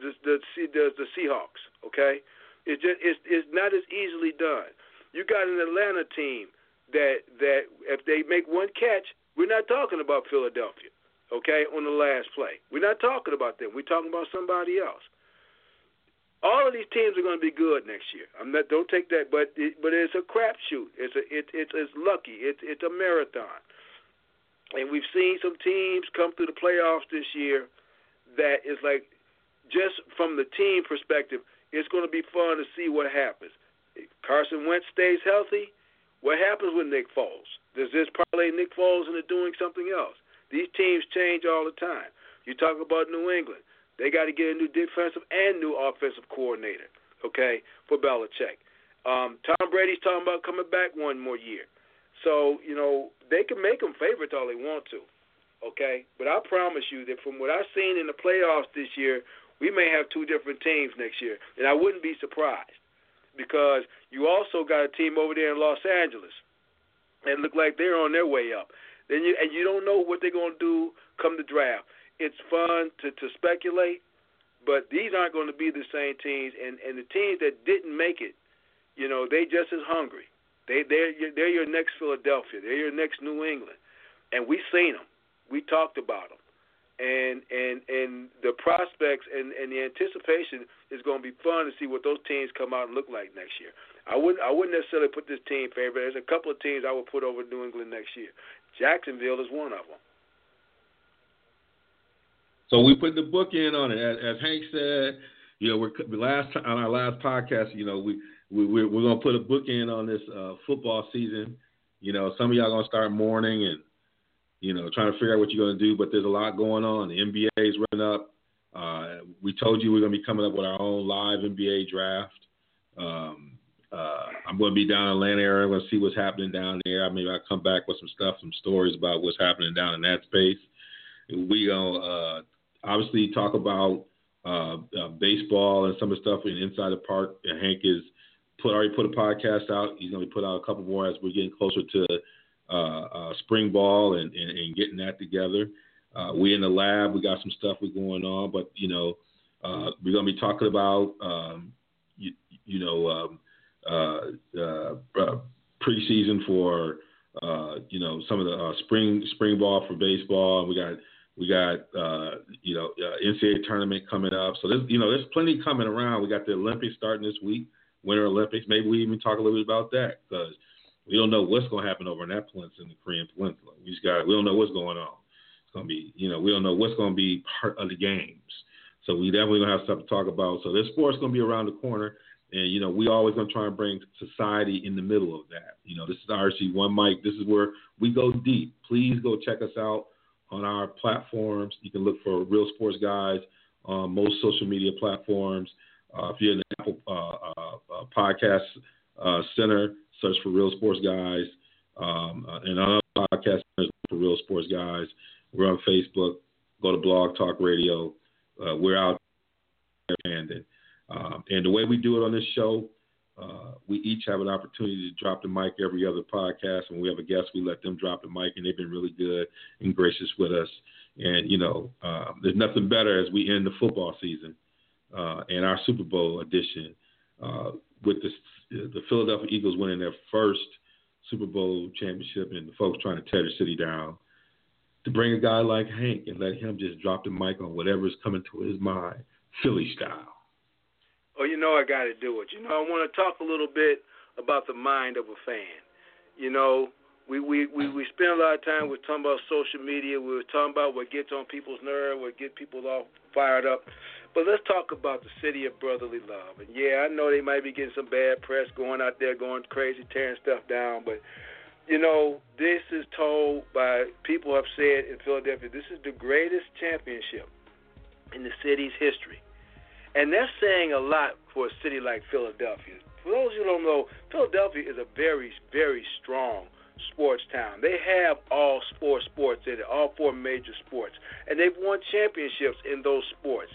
Speaker 3: the, the, the, the Seahawks, okay? It's just it's, it's not as easily done. You got an Atlanta team that that if they make one catch, we're not talking about Philadelphia okay, on the last play. We're not talking about them. We're talking about somebody else. All of these teams are going to be good next year. I'm not. Don't take that, but it, but it's a crapshoot. It's a it, it's it's lucky. It's it's a marathon, and we've seen some teams come through the playoffs this year that is like just from the team perspective, it's going to be fun to see what happens. If Carson Wentz stays healthy, what happens with Nick Foles? Does this parlay Nick Foles into doing something else? These teams change all the time. You talk about New England. They got to get a new defensive and new offensive coordinator, okay, for Belichick. Um, Tom Brady's talking about coming back one more year. So, you know, they can make them favorites all they want to, okay? But I promise you that from what I've seen in the playoffs this year, we may have two different teams next year. And I wouldn't be surprised because you also got a team over there in Los Angeles that look like they're on their way up. Then you and you don't know what they're going to do come the draft. It's fun to to speculate, but these aren't going to be the same teams. And and the teams that didn't make it, you know, they just as hungry. They they're they're your next Philadelphia. They're your next New England, and we seen them. We talked about them, and and and the prospects and and the anticipation is going to be fun to see what those teams come out and look like next year. I wouldn't I wouldn't necessarily put this team favorite. There's a couple of teams I would put over New England next year. Jacksonville is one of them.
Speaker 2: So we put the book in on it, as, as Hank said. You know, we're last on our last podcast. You know, we, we we're, we're gonna put a book in on this uh, football season. You know, some of y'all gonna start mourning and you know trying to figure out what you're gonna do. But there's a lot going on. The NBA is running up. Uh, we told you we're gonna be coming up with our own live NBA draft. Um, uh, I'm going to be down in Atlanta area. I'm going to see what's happening down there. I maybe I'll come back with some stuff, some stories about what's happening down in that space. We to uh, obviously talk about uh, uh, baseball and some of the stuff in Inside the Park. And Hank is put already put a podcast out. He's going to be put out a couple more as we're getting closer to uh, uh, spring ball and, and, and, getting that together. Uh, we in the lab. We got some stuff we going on, but you know, we're going to be talking about um, you, you know. Um, preseason for you know some of the spring spring ball for baseball. We got we got uh, you know uh, NCAA tournament coming up. So there's you know there's plenty coming around. We got the Olympics starting this week, Winter Olympics. Maybe we even talk a little bit about that because we don't know what's going to happen over in that peninsula, in the Korean Peninsula. We just got we don't know what's going on. It's going to be you know we don't know what's going to be part of the games. So we definitely gonna have stuff to talk about. So this sport's gonna be around the corner. And you know, we always gonna try and bring society in the middle of that. You know, this is RSG One Mic. This is where we go deep. Please go check us out on our platforms. You can look for Real Sports Guys on most social media platforms. Uh, if you're in the Apple uh, uh, uh Podcast uh, Center, search for Real Sports Guys. Um, and on other podcast centers for Real Sports Guys. We're on Facebook. Go to Blog Talk Radio. we're out there. Um, and the way we do it on this show, uh, we each have an opportunity to drop the mic every other podcast. When we have a guest, we let them drop the mic, and they've been really good and gracious with us. And you know, uh, there's nothing better as we end the football season uh, and our Super Bowl edition uh, with the, the Philadelphia Eagles winning their first Super Bowl championship, and the folks trying to tear the city down. To bring a guy like Hank and let him just drop the mic on whatever's coming to his mind, Philly style.
Speaker 3: Oh, you know I got to do it. You know I want to talk a little bit about the mind of a fan. You know, we we we we spend a lot of time with talking about social media. We were talking about what gets on people's nerve, what gets people all fired up. But let's talk about the city of brotherly love. And yeah, I know they might be getting some bad press, going out there, going crazy, tearing stuff down. But you know, this is told by people have said in Philadelphia, this is the greatest championship in the city's history. And that's saying a lot for a city like Philadelphia. For those who don't know, Philadelphia is a very, very strong sports town. They have all four sports in it, all four major sports, and they've won championships in those sports.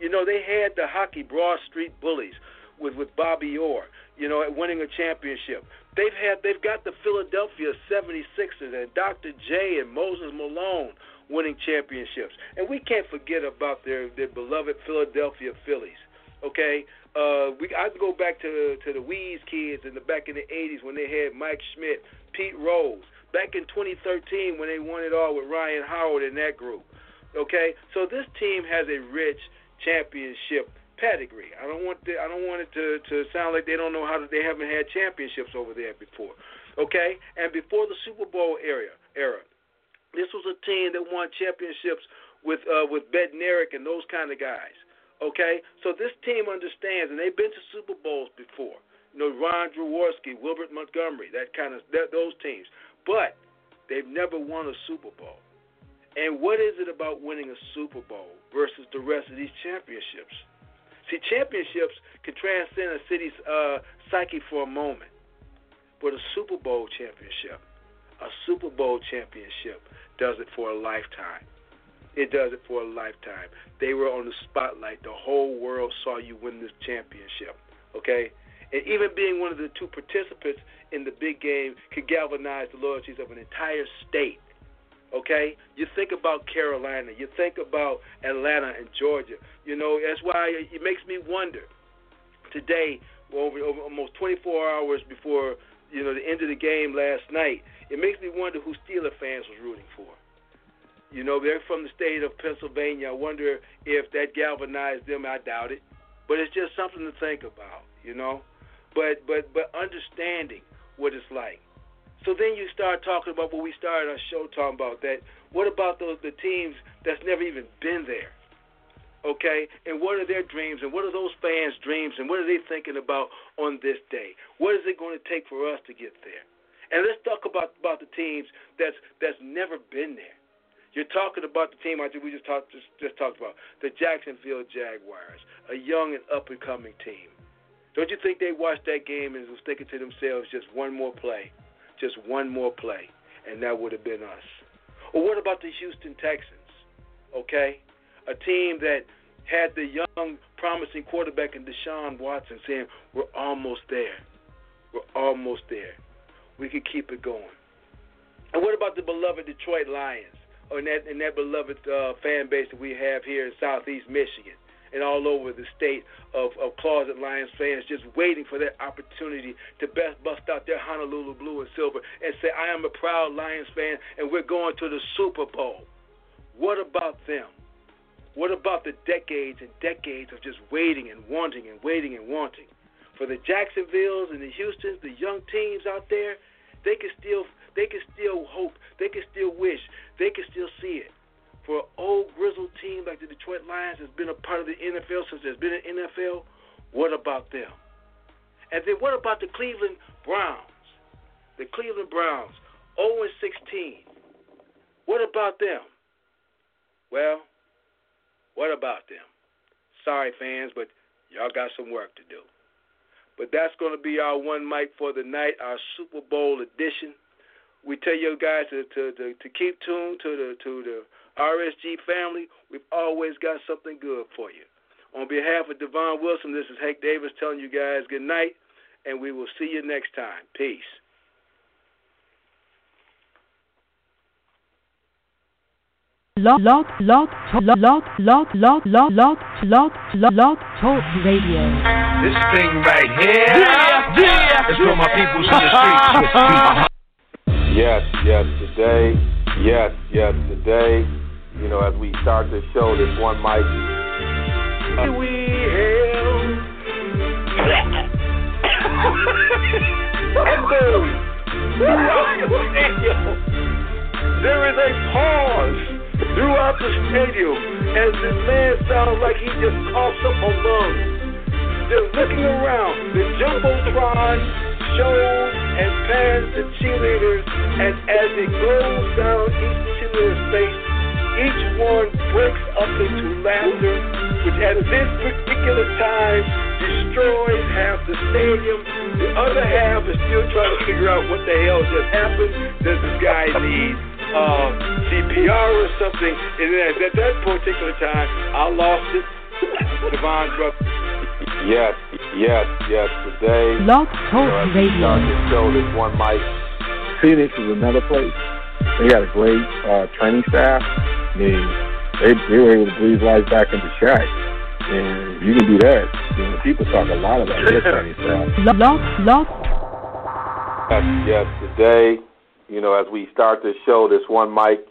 Speaker 3: You know, they had the hockey Broad Street Bullies with with Bobby Orr, you know, winning a championship. They've had they've got the Philadelphia 76ers and Dr. J and Moses Malone winning championships. And we can't forget about their their beloved Philadelphia Phillies. Okay, uh, we I go back to to the Wheeze Kids in the back in the '80s when they had Mike Schmidt, Pete Rose. Back in 2013 when they won it all with Ryan Howard in that group. Okay, so this team has a rich championship pedigree. I don't want the, I don't want it to to sound like they don't know how to, they haven't had championships over there before. Okay, and before the Super Bowl era era, this was a team that won championships with uh, with Bednarik and those kind of guys. Okay, so this team understands, and they've been to Super Bowls before. You know, Ron Jaworski, Wilbert Montgomery, that kind of that, those teams, but they've never won a Super Bowl. And what is it about winning a Super Bowl versus the rest of these championships? See, championships can transcend a city's uh, psyche for a moment, but a Super Bowl championship, a Super Bowl championship does it for a lifetime. It does it for a lifetime. They were on the spotlight. The whole world saw you win this championship. Okay? And even being one of the two participants in the big game could galvanize the loyalties of an entire state. Okay? You think about Carolina, you think about Atlanta and Georgia. You know, that's why it makes me wonder. Today, over, over almost 24 hours before you know the end of the game last night, it makes me wonder who Steeler fans was rooting for. You know, they're from the state of Pennsylvania. I wonder if that galvanized them. I doubt it, but it's just something to think about. You know, but but but understanding what it's like. So then you start talking about what we started our show talking about. That what about those the teams that's never even been there? Okay? And what are their dreams and what are those fans' dreams and what are they thinking about on this day? What is it going to take for us to get there? And let's talk about about the teams that's that's never been there. You're talking about the team I we just talked just, just talked about, the Jacksonville Jaguars, a young and up and coming team. Don't you think they watched that game and was thinking to themselves, just one more play, just one more play, and that would have been us? Or what about the Houston Texans? Okay, a team that had the young, promising quarterback in Deshaun Watson saying, "We're almost there. We're almost there." we can keep it going. And what about the beloved Detroit Lions, or in that, in that beloved uh, fan base that we have here in Southeast Michigan? and all over the state of, of closet Lions fans just waiting for that opportunity to best bust out their Honolulu blue and silver and say, I am a proud Lions fan and we're going to the Super Bowl. What about them? What about the decades and decades of just waiting and wanting and waiting and wanting? For the Jacksonvilles and the Houstons, the young teams out there, they can still they can still hope, they can still wish, they can still see it. For an old grizzled team like the Detroit Lions has been a part of the NFL since there's been an NFL, what about them? And then what about the Cleveland Browns? The Cleveland Browns, 0 16. What about them? Well, what about them? Sorry, fans, but y'all got some work to do. But that's going to be our one mic for the night, our Super Bowl edition. We tell you guys to to, to, to keep tuned to the to the RSG family. We've always got something good for you. On behalf of Devon Wilson, this is Hank Davis telling you guys good night, and we will see you next time. Peace.
Speaker 1: Log log log log log log log log log log log talk radio.
Speaker 7: This thing right here yeah, yeah. is for my peoples in the streets.
Speaker 4: Yes, yes, today. Yes, yes, today. You know, as we start the show, this one mic.
Speaker 3: We hail. there is a pause throughout the stadium as this man sounds like he just coughs up a lung. They're looking around. The Jumbotron shows and pans the cheerleaders, and as it goes down each cheerleader's face, each one breaks up into laughter, which at this particular time destroys half the stadium. The other half is still trying to figure out what the hell just happened. Does this guy need uh, CPR or something. And at, at that particular time, I lost it. Devon brother.
Speaker 4: Yes, yes, yes. Today,
Speaker 1: Love Talk
Speaker 4: you know,
Speaker 1: Radio.
Speaker 4: This show, this one mic.
Speaker 5: Phoenix is another place. They got a great uh, training staff. I mean, they they were able to breathe life back into Shaq. And you can do that. You know, people talk a lot about their training staff.
Speaker 1: Log log log
Speaker 4: Yes, yes. Today, you know, as we start this show, this one mic